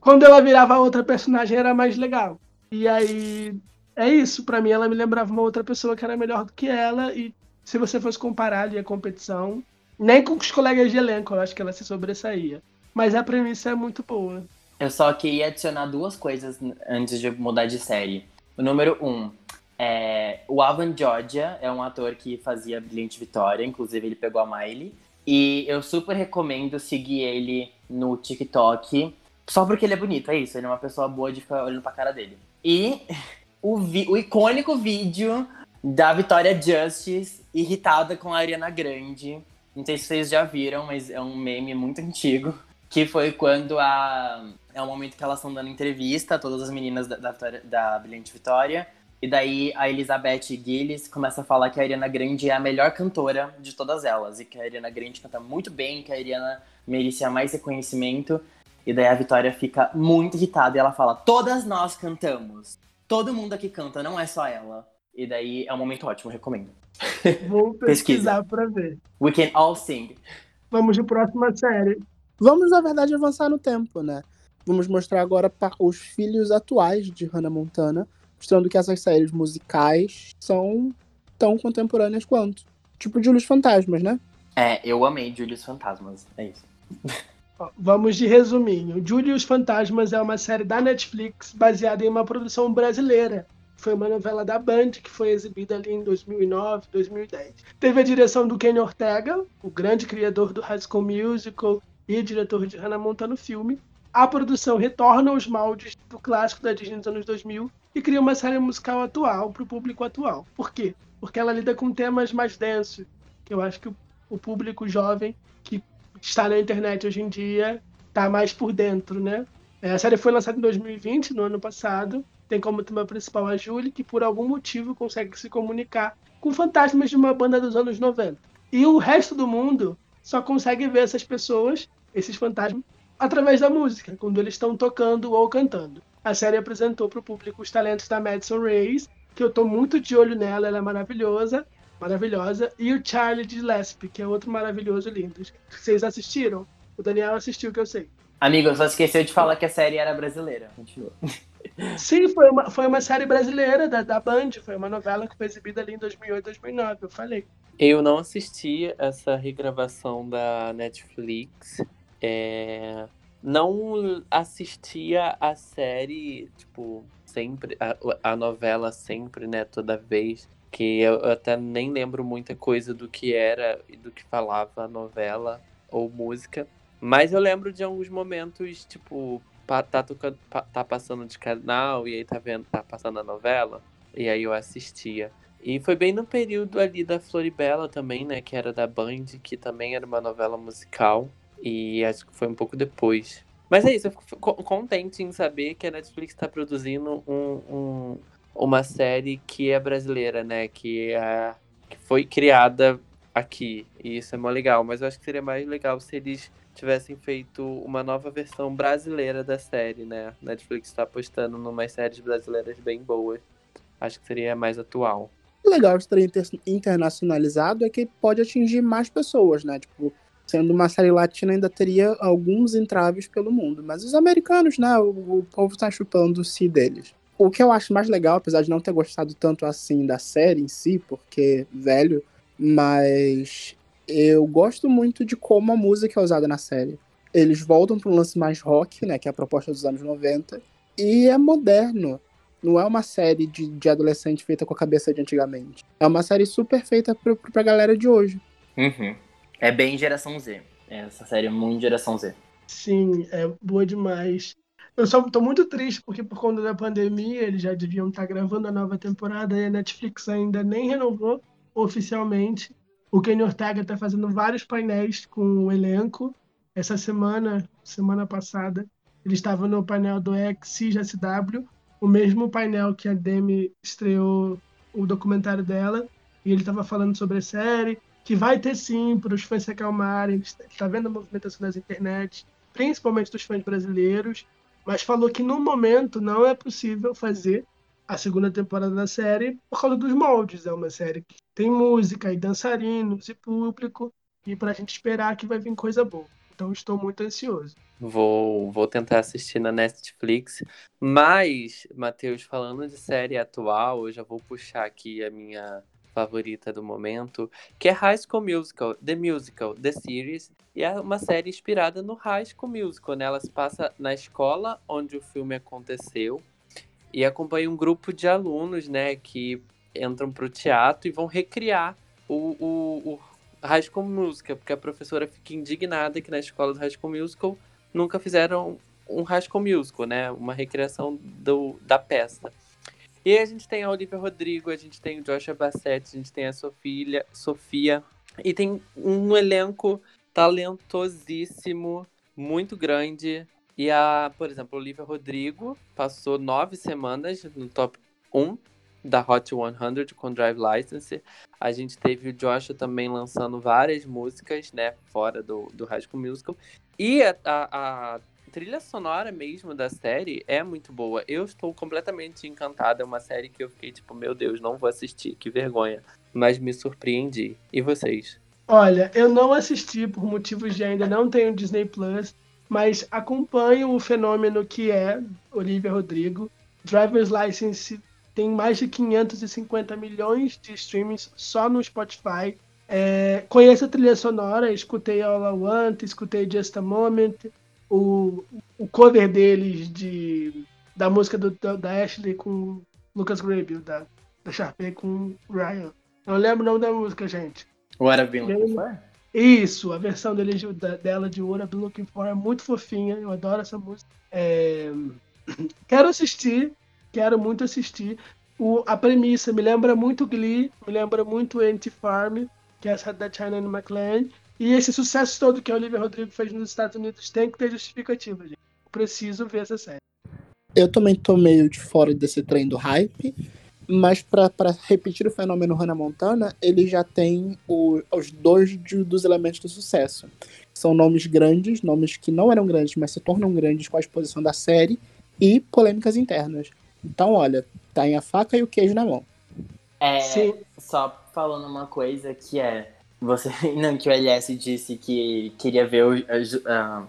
Speaker 4: Quando ela virava outra personagem era mais legal. E aí é isso, para mim ela me lembrava uma outra pessoa que era melhor do que ela e se você fosse comparar ali a competição, nem com os colegas de elenco, eu acho que ela se sobressaía. Mas a premissa é muito boa.
Speaker 1: Eu só queria adicionar duas coisas antes de mudar de série. O número um, é, o Alvan Georgia é um ator que fazia Brilhante Vitória, inclusive ele pegou a Miley. E eu super recomendo seguir ele no TikTok, só porque ele é bonito, é isso. Ele é uma pessoa boa de ficar olhando pra cara dele. E o, o icônico vídeo da Vitória Justice irritada com a Ariana Grande Não sei se vocês já viram, mas é um meme muito antigo. Que foi quando a. É o momento que elas estão dando entrevista, todas as meninas da, da, da Brilhante Vitória. E daí a Elizabeth Gillis começa a falar que a Ariana Grande é a melhor cantora de todas elas. E que a Ariana Grande canta muito bem, que a Ariana merecia mais reconhecimento. E daí a Vitória fica muito irritada e ela fala: Todas nós cantamos. Todo mundo aqui canta, não é só ela. E daí é um momento ótimo, recomendo.
Speaker 4: Vou pesquisar para ver.
Speaker 1: We can all sing.
Speaker 4: Vamos de próxima série.
Speaker 3: Vamos, na verdade, avançar no tempo, né? Vamos mostrar agora os filhos atuais de Hannah Montana, mostrando que essas séries musicais são tão contemporâneas quanto. Tipo Julius Fantasmas, né?
Speaker 1: É, eu amei Julius Fantasmas, é isso.
Speaker 4: Vamos de resuminho. Julius Fantasmas é uma série da Netflix baseada em uma produção brasileira foi uma novela da Band que foi exibida ali em 2009, 2010. Teve a direção do Kenny Ortega, o grande criador do High School Musical e diretor de Hannah Montana no filme. A produção retorna aos moldes do clássico da Disney dos anos 2000 e cria uma série musical atual para o público atual. Por quê? Porque ela lida com temas mais densos, que eu acho que o público jovem que está na internet hoje em dia está mais por dentro, né? É, a série foi lançada em 2020, no ano passado, tem como tema principal a Julie, que por algum motivo consegue se comunicar com fantasmas de uma banda dos anos 90. E o resto do mundo só consegue ver essas pessoas, esses fantasmas, através da música, quando eles estão tocando ou cantando. A série apresentou para o público os talentos da Madison Reyes, que eu estou muito de olho nela, ela é maravilhosa, maravilhosa, e o Charlie de Lesp, que é outro maravilhoso lindo. Vocês assistiram? O Daniel assistiu, que eu sei.
Speaker 1: Amigo, só esqueceu de falar que a série era brasileira. Continua.
Speaker 4: Sim, foi uma, foi uma série brasileira da, da Band, foi uma novela que foi exibida ali em 2008, 2009, eu falei.
Speaker 2: Eu não assisti essa regravação da Netflix. É... Não assistia a série, tipo, sempre, a, a novela sempre, né, toda vez. Que eu até nem lembro muita coisa do que era e do que falava a novela ou música. Mas eu lembro de alguns momentos, tipo, tá, tocando, tá passando de canal e aí tá vendo, tá passando a novela. E aí eu assistia. E foi bem no período ali da Floribela também, né? Que era da Band, que também era uma novela musical. E acho que foi um pouco depois. Mas é isso, eu fico contente em saber que a Netflix está produzindo um, um, uma série que é brasileira, né? Que, é, que foi criada aqui. E isso é mó legal. Mas eu acho que seria mais legal se eles tivessem feito uma nova versão brasileira da série, né? Netflix está apostando em umas séries brasileiras bem boas. Acho que seria mais atual.
Speaker 3: O legal de ter internacionalizado é que pode atingir mais pessoas, né? Tipo, sendo uma série latina ainda teria alguns entraves pelo mundo. Mas os americanos, né? O, o povo tá chupando o si deles. O que eu acho mais legal, apesar de não ter gostado tanto assim da série em si, porque, velho, mas eu gosto muito de como a música é usada na série. Eles voltam para um lance mais rock, né, que é a proposta dos anos 90, e é moderno. Não é uma série de, de adolescente feita com a cabeça de antigamente. É uma série super feita pra, pra galera de hoje.
Speaker 1: Uhum. É bem geração Z. Essa série é muito geração Z.
Speaker 4: Sim, é boa demais. Eu só tô muito triste porque por conta da pandemia eles já deviam estar gravando a nova temporada e a Netflix ainda nem renovou oficialmente. O Kenny Ortega está fazendo vários painéis com o elenco. Essa semana, semana passada, ele estava no painel do XCSW, o mesmo painel que a Demi estreou o documentário dela. E ele estava falando sobre a série, que vai ter sim para os fãs se acalmarem. Está vendo a movimentação das internet, principalmente dos fãs brasileiros. Mas falou que no momento não é possível fazer a segunda temporada da série por causa dos moldes. É uma série que tem música e dançarinos e público, e pra gente esperar que vai vir coisa boa. Então estou muito ansioso.
Speaker 2: Vou, vou tentar assistir na Netflix. Mas, Matheus, falando de série atual, eu já vou puxar aqui a minha favorita do momento, que é High School Musical, The Musical, The Series, e é uma série inspirada no High School Musical, né? Ela se passa na escola onde o filme aconteceu, e acompanha um grupo de alunos, né, que entram para o teatro e vão recriar o, o, o High School Musical, porque a professora fica indignada que na escola do High School Musical nunca fizeram um High School Musical, né, uma recriação do, da peça. E a gente tem a Olivia Rodrigo, a gente tem o Joshua Bassett, a gente tem a Sofia, Sofia E tem um elenco talentosíssimo, muito grande. E a, por exemplo, Olivia Rodrigo passou nove semanas no top 1 da Hot 100 com Drive License. A gente teve o Joshua também lançando várias músicas, né, fora do, do High School Musical. E a, a, a, trilha sonora mesmo da série é muito boa. Eu estou completamente encantada. É uma série que eu fiquei tipo, meu Deus, não vou assistir, que vergonha. Mas me surpreendi. E vocês?
Speaker 4: Olha, eu não assisti por motivos de ainda não tenho Disney Plus, mas acompanho o fenômeno que é Olivia Rodrigo. Driver's License tem mais de 550 milhões de streamings só no Spotify. É, conheço a trilha sonora, escutei All I Want, escutei Just a Moment, o, o cover deles de, da música do, da Ashley com Lucas Grable, da, da Sharpay com Ryan. Não lembro o nome da música, gente.
Speaker 1: What I've Been Looking For?
Speaker 4: Isso, a versão dele, dela de What I've Been Looking For é muito fofinha, eu adoro essa música. É... Quero assistir, quero muito assistir. O, a premissa me lembra muito Glee, me lembra muito Anti-Farm, que é essa da China McLean. E esse sucesso todo que a Olivia Rodrigo fez nos Estados Unidos tem que ter justificativa, gente. Preciso ver essa série.
Speaker 3: Eu também tô meio de fora desse trem do hype, mas para repetir o fenômeno Hannah Montana, ele já tem o, os dois de, dos elementos do sucesso. São nomes grandes, nomes que não eram grandes, mas se tornam grandes com a exposição da série, e polêmicas internas. Então, olha, tá em a faca e o queijo na mão.
Speaker 1: É, Sim. só falando uma coisa que é. Você, não, que o LS disse que queria ver o.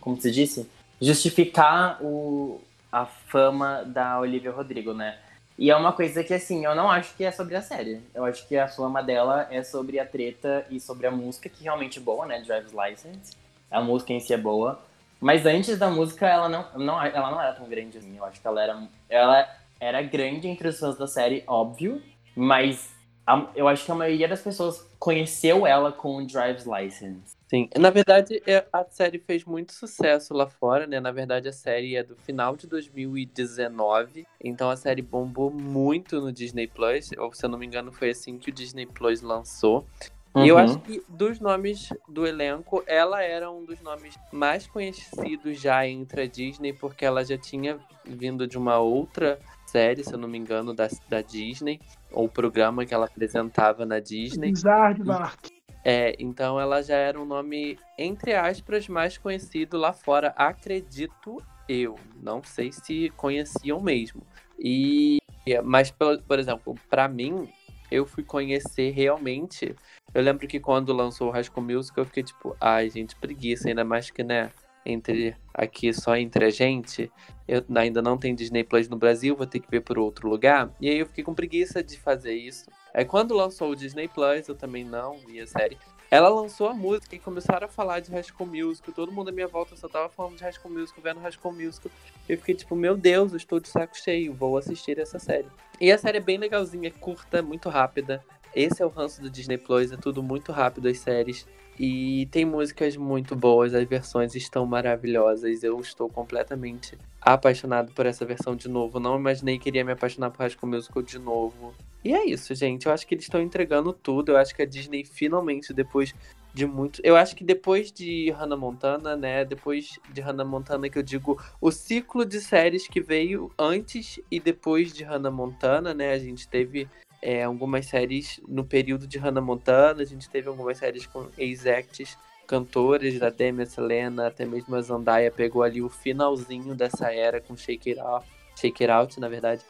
Speaker 1: Como se disse? Justificar o, a fama da Olivia Rodrigo, né? E é uma coisa que, assim, eu não acho que é sobre a série. Eu acho que a fama dela é sobre a treta e sobre a música, que realmente é boa, né? Driver's License. A música em si é boa. Mas antes da música, ela não, não, ela não era tão grande assim. Eu acho que ela era, ela era grande entre os fãs da série, óbvio. Mas a, eu acho que a maioria das pessoas conheceu ela com o Drive's License.
Speaker 2: Sim, na verdade é, a série fez muito sucesso lá fora, né? Na verdade a série é do final de 2019, então a série bombou muito no Disney Plus. Ou se eu não me engano foi assim que o Disney Plus lançou. Uhum. E eu acho que dos nomes do elenco, ela era um dos nomes mais conhecidos já entre a Disney, porque ela já tinha vindo de uma outra série, se eu não me engano, da, da Disney, ou programa que ela apresentava na Disney.
Speaker 4: Bizarre, Mark.
Speaker 2: É, então ela já era um nome, entre aspas, mais conhecido lá fora, acredito eu. Não sei se conheciam mesmo. E mas por, por exemplo, para mim, eu fui conhecer realmente. Eu lembro que quando lançou o High School Musical, eu fiquei tipo, ai, gente, preguiça, ainda mais que, né, entre aqui só entre a gente. Eu ainda não tem Disney Plus no Brasil, vou ter que ver por outro lugar. E aí eu fiquei com preguiça de fazer isso. Aí quando lançou o Disney Plus, eu também não vi a série. Ela lançou a música e começaram a falar de School Musical. Todo mundo à minha volta só tava falando de School Musical, vendo School Musical. Eu fiquei tipo, meu Deus, eu estou de saco cheio, vou assistir essa série. E a série é bem legalzinha, curta, muito rápida. Esse é o ranço do Disney Plus, é tudo muito rápido as séries. E tem músicas muito boas, as versões estão maravilhosas. Eu estou completamente apaixonado por essa versão de novo. Não imaginei que iria me apaixonar por High Musical de novo. E é isso, gente. Eu acho que eles estão entregando tudo. Eu acho que a Disney finalmente, depois de muito. Eu acho que depois de Hannah Montana, né? Depois de Hannah Montana, que eu digo o ciclo de séries que veio antes e depois de Hannah Montana, né? A gente teve é, algumas séries no período de Hannah Montana, a gente teve algumas séries com ex-acts cantoras da Demi Selena, até mesmo a Zendaya pegou ali o finalzinho dessa era com Shake It Off, Shake It Out, na verdade.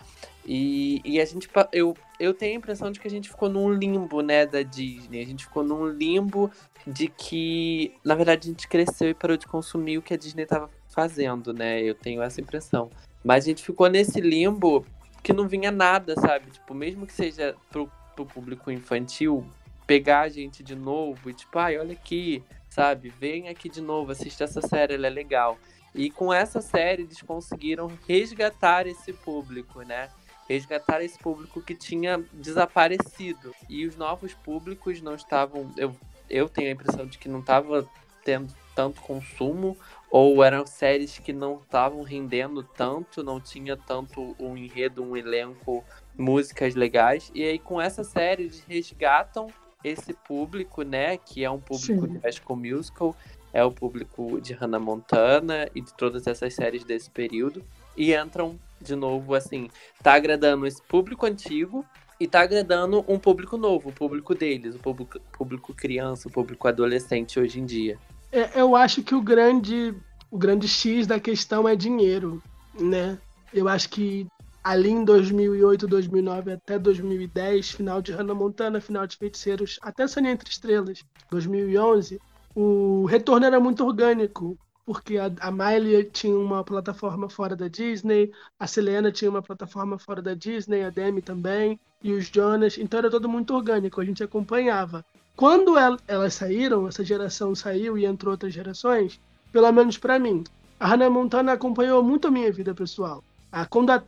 Speaker 2: E, e a gente, eu, eu tenho a impressão de que a gente ficou num limbo, né, da Disney. A gente ficou num limbo de que, na verdade, a gente cresceu e parou de consumir o que a Disney estava fazendo, né? Eu tenho essa impressão. Mas a gente ficou nesse limbo que não vinha nada, sabe? Tipo, mesmo que seja pro, pro público infantil, pegar a gente de novo e tipo, ai, olha aqui, sabe? Vem aqui de novo, assista essa série, ela é legal. E com essa série eles conseguiram resgatar esse público, né? Resgatar esse público que tinha desaparecido. E os novos públicos não estavam. Eu, eu tenho a impressão de que não estava tendo tanto consumo, ou eram séries que não estavam rendendo tanto, não tinha tanto um enredo, um elenco, músicas legais. E aí com essa série eles resgatam esse público, né, que é um público
Speaker 4: Sim.
Speaker 2: de High School Musical, é o público de Hannah Montana e de todas essas séries desse período, e entram de novo, assim, tá agradando esse público antigo e tá agradando um público novo, o público deles, o público, público criança, o público adolescente hoje em dia.
Speaker 4: É, eu acho que o grande, o grande X da questão é dinheiro, né? Eu acho que ali em 2008, 2009 até 2010, final de Hannah Montana, final de Feiticeiros, até Sonha Entre Estrelas, 2011, o retorno era muito orgânico, porque a, a Miley tinha uma plataforma fora da Disney, a Selena tinha uma plataforma fora da Disney, a Demi também, e os Jonas, então era todo muito orgânico, a gente acompanhava. Quando el- elas saíram, essa geração saiu e entrou outras gerações, pelo menos pra mim, a Hannah Montana acompanhou muito a minha vida pessoal. Ah, quando, a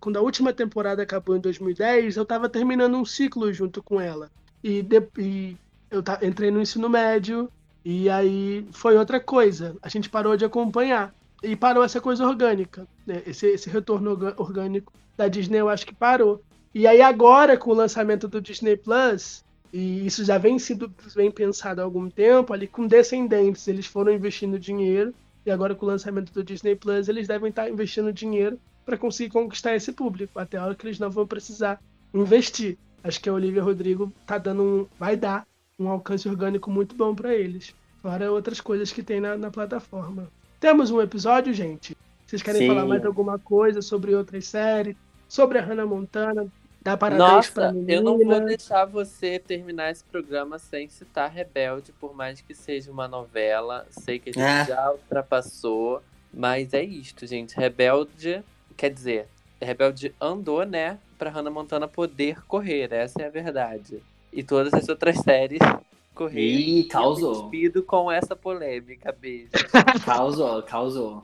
Speaker 4: quando a última temporada acabou em 2010, eu estava terminando um ciclo junto com ela. E, e eu entrei no ensino médio, e aí foi outra coisa. A gente parou de acompanhar. E parou essa coisa orgânica. né? Esse, esse retorno orgânico da Disney, eu acho que parou. E aí agora, com o lançamento do Disney Plus, e isso já vem sido bem pensado há algum tempo, ali com Descendentes, eles foram investindo dinheiro, e agora com o lançamento do Disney Plus, eles devem estar investindo dinheiro para conseguir conquistar esse público, até a hora que eles não vão precisar investir. Acho que a Olivia Rodrigo tá dando um, vai dar um alcance orgânico muito bom para eles, fora outras coisas que tem na, na plataforma. Temos um episódio, gente? Vocês querem
Speaker 1: Sim.
Speaker 4: falar mais alguma coisa sobre outras séries? Sobre a Hannah Montana? Dá parabéns pra
Speaker 2: Nossa,
Speaker 4: menina?
Speaker 2: eu não vou deixar você terminar esse programa sem citar Rebelde, por mais que seja uma novela. Sei que a gente
Speaker 1: Ah.
Speaker 2: já ultrapassou, mas é isto, gente. Rebelde, quer dizer, Rebelde andou, né, pra Hannah Montana poder correr, essa é a verdade. E todas as outras séries correram.
Speaker 1: Ih,
Speaker 2: E eu
Speaker 1: causou.
Speaker 2: despido com essa polêmica, beijo.
Speaker 1: Causou, causou.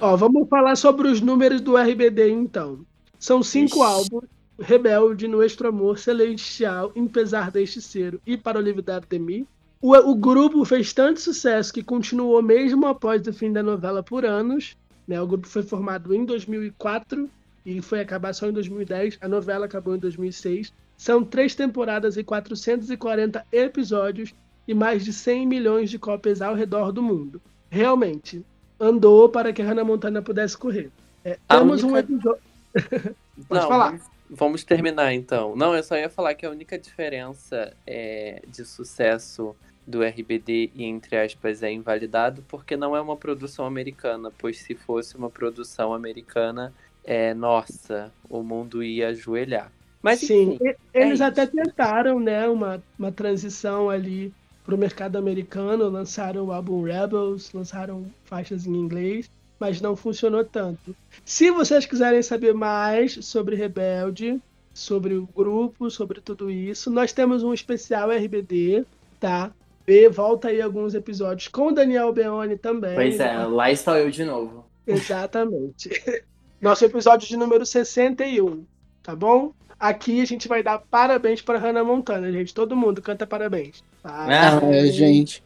Speaker 4: Ó, vamos falar sobre os números do RBD, então. São cinco
Speaker 1: Ixi.
Speaker 4: álbuns. Rebelde, Nuestro Amor, Celestial, Empesar deste Ser e Para Olvidar de Mim. O, o grupo fez tanto sucesso que continuou mesmo após o fim da novela por anos. Né? O grupo foi formado em 2004 e foi acabar só em 2010. A novela acabou em 2006. São três temporadas e 440 episódios e mais de 100 milhões de cópias ao redor do mundo. Realmente, andou para que a Hannah Montana pudesse correr. É, temos um
Speaker 2: única-
Speaker 4: episódio. Pode
Speaker 2: Não,
Speaker 4: falar.
Speaker 2: Vamos, vamos terminar então. Não, eu só ia falar que a única diferença é, de sucesso do RBD e entre aspas é invalidado porque não é uma produção americana, pois se fosse uma produção americana, é nossa, o mundo ia ajoelhar. Mas
Speaker 4: Sim,
Speaker 2: enfim,
Speaker 4: e- eles
Speaker 2: é
Speaker 4: até
Speaker 2: isso.
Speaker 4: tentaram, né, uma, uma transição ali para o mercado americano, lançaram o álbum Rebels, lançaram faixas em inglês, mas não funcionou tanto. Se vocês quiserem saber mais sobre Rebelde, sobre o grupo, sobre tudo isso, nós temos um especial RBD, tá? E volta aí alguns episódios com o Daniel Beoni também.
Speaker 1: Pois é, lá estou eu de novo.
Speaker 4: Exatamente. Nosso episódio de número 61, tá bom? Aqui a gente vai dar parabéns para Hannah Montana, gente. Todo mundo canta parabéns.
Speaker 1: Ah,
Speaker 3: É, gente.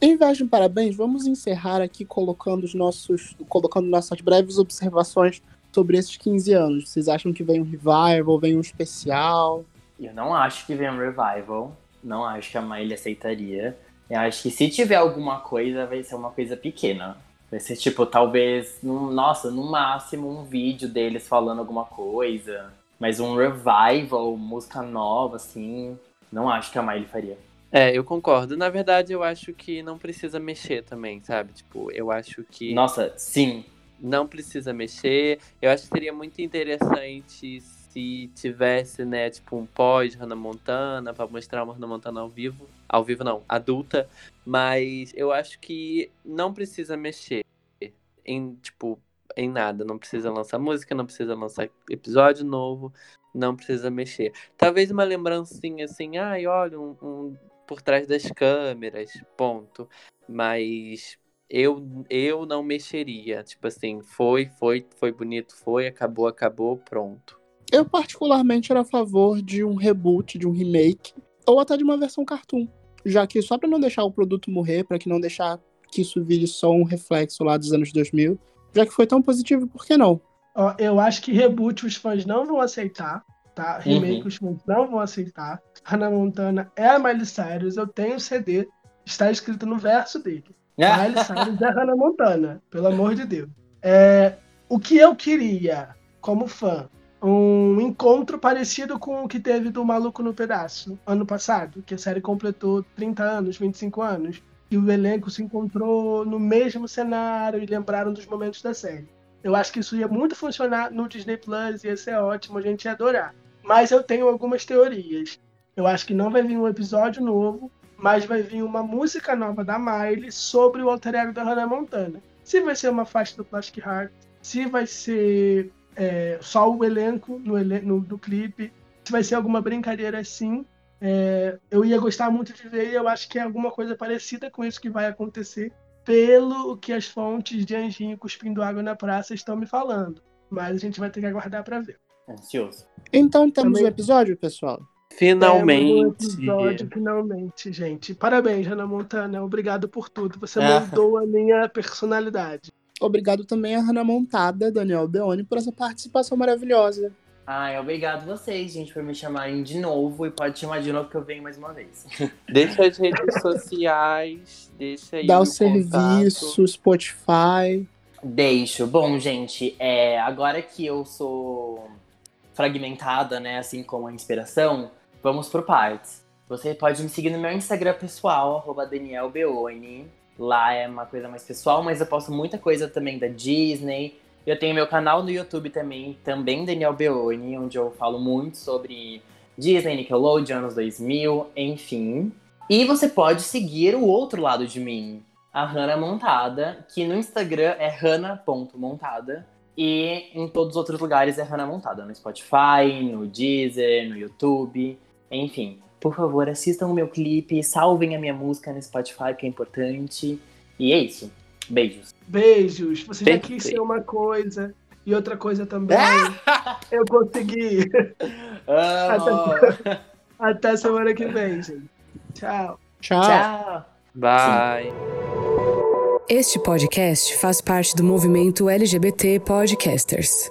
Speaker 3: Em vez de um parabéns, vamos encerrar aqui colocando os nossos, colocando nossas breves observações sobre esses 15 anos. Vocês acham que vem um revival, vem um especial?
Speaker 1: Eu não acho que vem um revival. Não acho que a Miley aceitaria. Eu acho que se tiver alguma coisa, vai ser uma coisa pequena. Vai ser tipo, talvez, num- nossa, no máximo um vídeo deles falando alguma coisa. Mas um revival, música nova, assim, não acho que a Miley faria.
Speaker 2: É, eu concordo. Na verdade, eu acho que não precisa mexer também, sabe? Tipo, eu acho que
Speaker 1: Nossa, sim.
Speaker 2: não precisa mexer. Eu acho que seria muito interessante se tivesse, né, tipo, um pós Hannah Montana pra mostrar uma Hannah Montana ao vivo. Ao vivo não, adulta. Mas eu acho que não precisa mexer em, tipo, em nada. Não precisa lançar música, não precisa lançar episódio novo, não precisa mexer. Talvez uma lembrancinha assim, ai, olha, um, um por trás das câmeras, ponto. Mas eu, eu não mexeria. Tipo assim, foi, foi, foi bonito, foi, acabou, acabou, pronto.
Speaker 3: Eu particularmente era a favor de um reboot, de um remake, ou até de uma versão cartoon. Já que só pra não deixar o produto morrer, pra que não deixar que isso vire só um reflexo lá dos anos 2000, já que foi tão positivo, por que não?
Speaker 4: Eu acho que reboot os fãs não vão aceitar. Tá? Remake
Speaker 1: Uhum.
Speaker 4: os fãs não vão aceitar. Hannah Montana é a Miley Cyrus, eu tenho o CD, está escrito no verso dele. Miley Cyrus é Hannah Montana, pelo amor de Deus. É, o que eu queria, como fã, um encontro parecido com o que teve do Maluco no Pedaço, ano passado, que a série completou 30 anos, 25 anos, e o elenco se encontrou no mesmo cenário e lembraram dos momentos da série. Eu acho que isso ia muito funcionar no Disney Plus, ia ser ótimo, a gente ia adorar. Mas eu tenho algumas teorias. Eu acho que não vai vir um episódio novo, mas vai vir uma música nova da Miley sobre o alter ego da Hannah Montana. Se vai ser uma faixa do Plastic Heart, se vai ser é, só o elenco no, no, no clipe, se vai ser alguma brincadeira assim, é, eu ia gostar muito de ver e eu acho que é alguma coisa parecida com isso que vai acontecer, pelo que as fontes de Anjinho cuspindo água na praça estão me falando. Mas a gente vai ter que aguardar para ver.
Speaker 1: Ansioso.
Speaker 3: Então temos
Speaker 4: Também-
Speaker 3: o episódio, pessoal.
Speaker 4: Temos um
Speaker 2: Finalmente.
Speaker 4: episódio, finalmente, gente. Parabéns, Hannah Montana. Obrigado por tudo. Você
Speaker 1: Ah.
Speaker 4: moldou a minha personalidade.
Speaker 3: Obrigado também a Hannah Montada, Daniel Beoni, por essa participação maravilhosa.
Speaker 1: Ai, obrigado vocês, gente, por me chamarem de novo. E pode chamar de novo que eu venho mais uma vez.
Speaker 2: Deixa as redes sociais, deixa aí
Speaker 3: Dá o
Speaker 2: contato.
Speaker 3: serviço, Spotify.
Speaker 1: Deixo. Bom, gente, é, agora que eu sou fragmentada, né, assim como a inspiração, vamos por partes. Você pode me seguir no meu Instagram pessoal, arroba Daniel Beoni. Lá é uma coisa mais pessoal, mas eu posto muita coisa também da Disney. Eu tenho meu canal no YouTube também, também Daniel Beoni, onde eu falo muito sobre Disney, Nickelodeon, anos 2000, enfim. E você pode seguir o outro lado de mim, a Hannah Montada, que no Instagram é hannah.montada. E em todos os outros lugares é Hannah Montada, no Spotify, no Deezer, no YouTube, enfim. Por favor, assistam o meu clipe, salvem a minha música no Spotify, que é importante. E é isso. Beijos.
Speaker 4: Beijos. Você já
Speaker 2: Tem que
Speaker 4: quis ser uma coisa. E outra coisa também. Eu consegui.
Speaker 1: Amo.
Speaker 4: Até semana que vem, gente. Tchau.
Speaker 3: Tchau.
Speaker 1: Tchau.
Speaker 2: Bye.
Speaker 6: Este podcast faz parte do movimento LGBT Podcasters.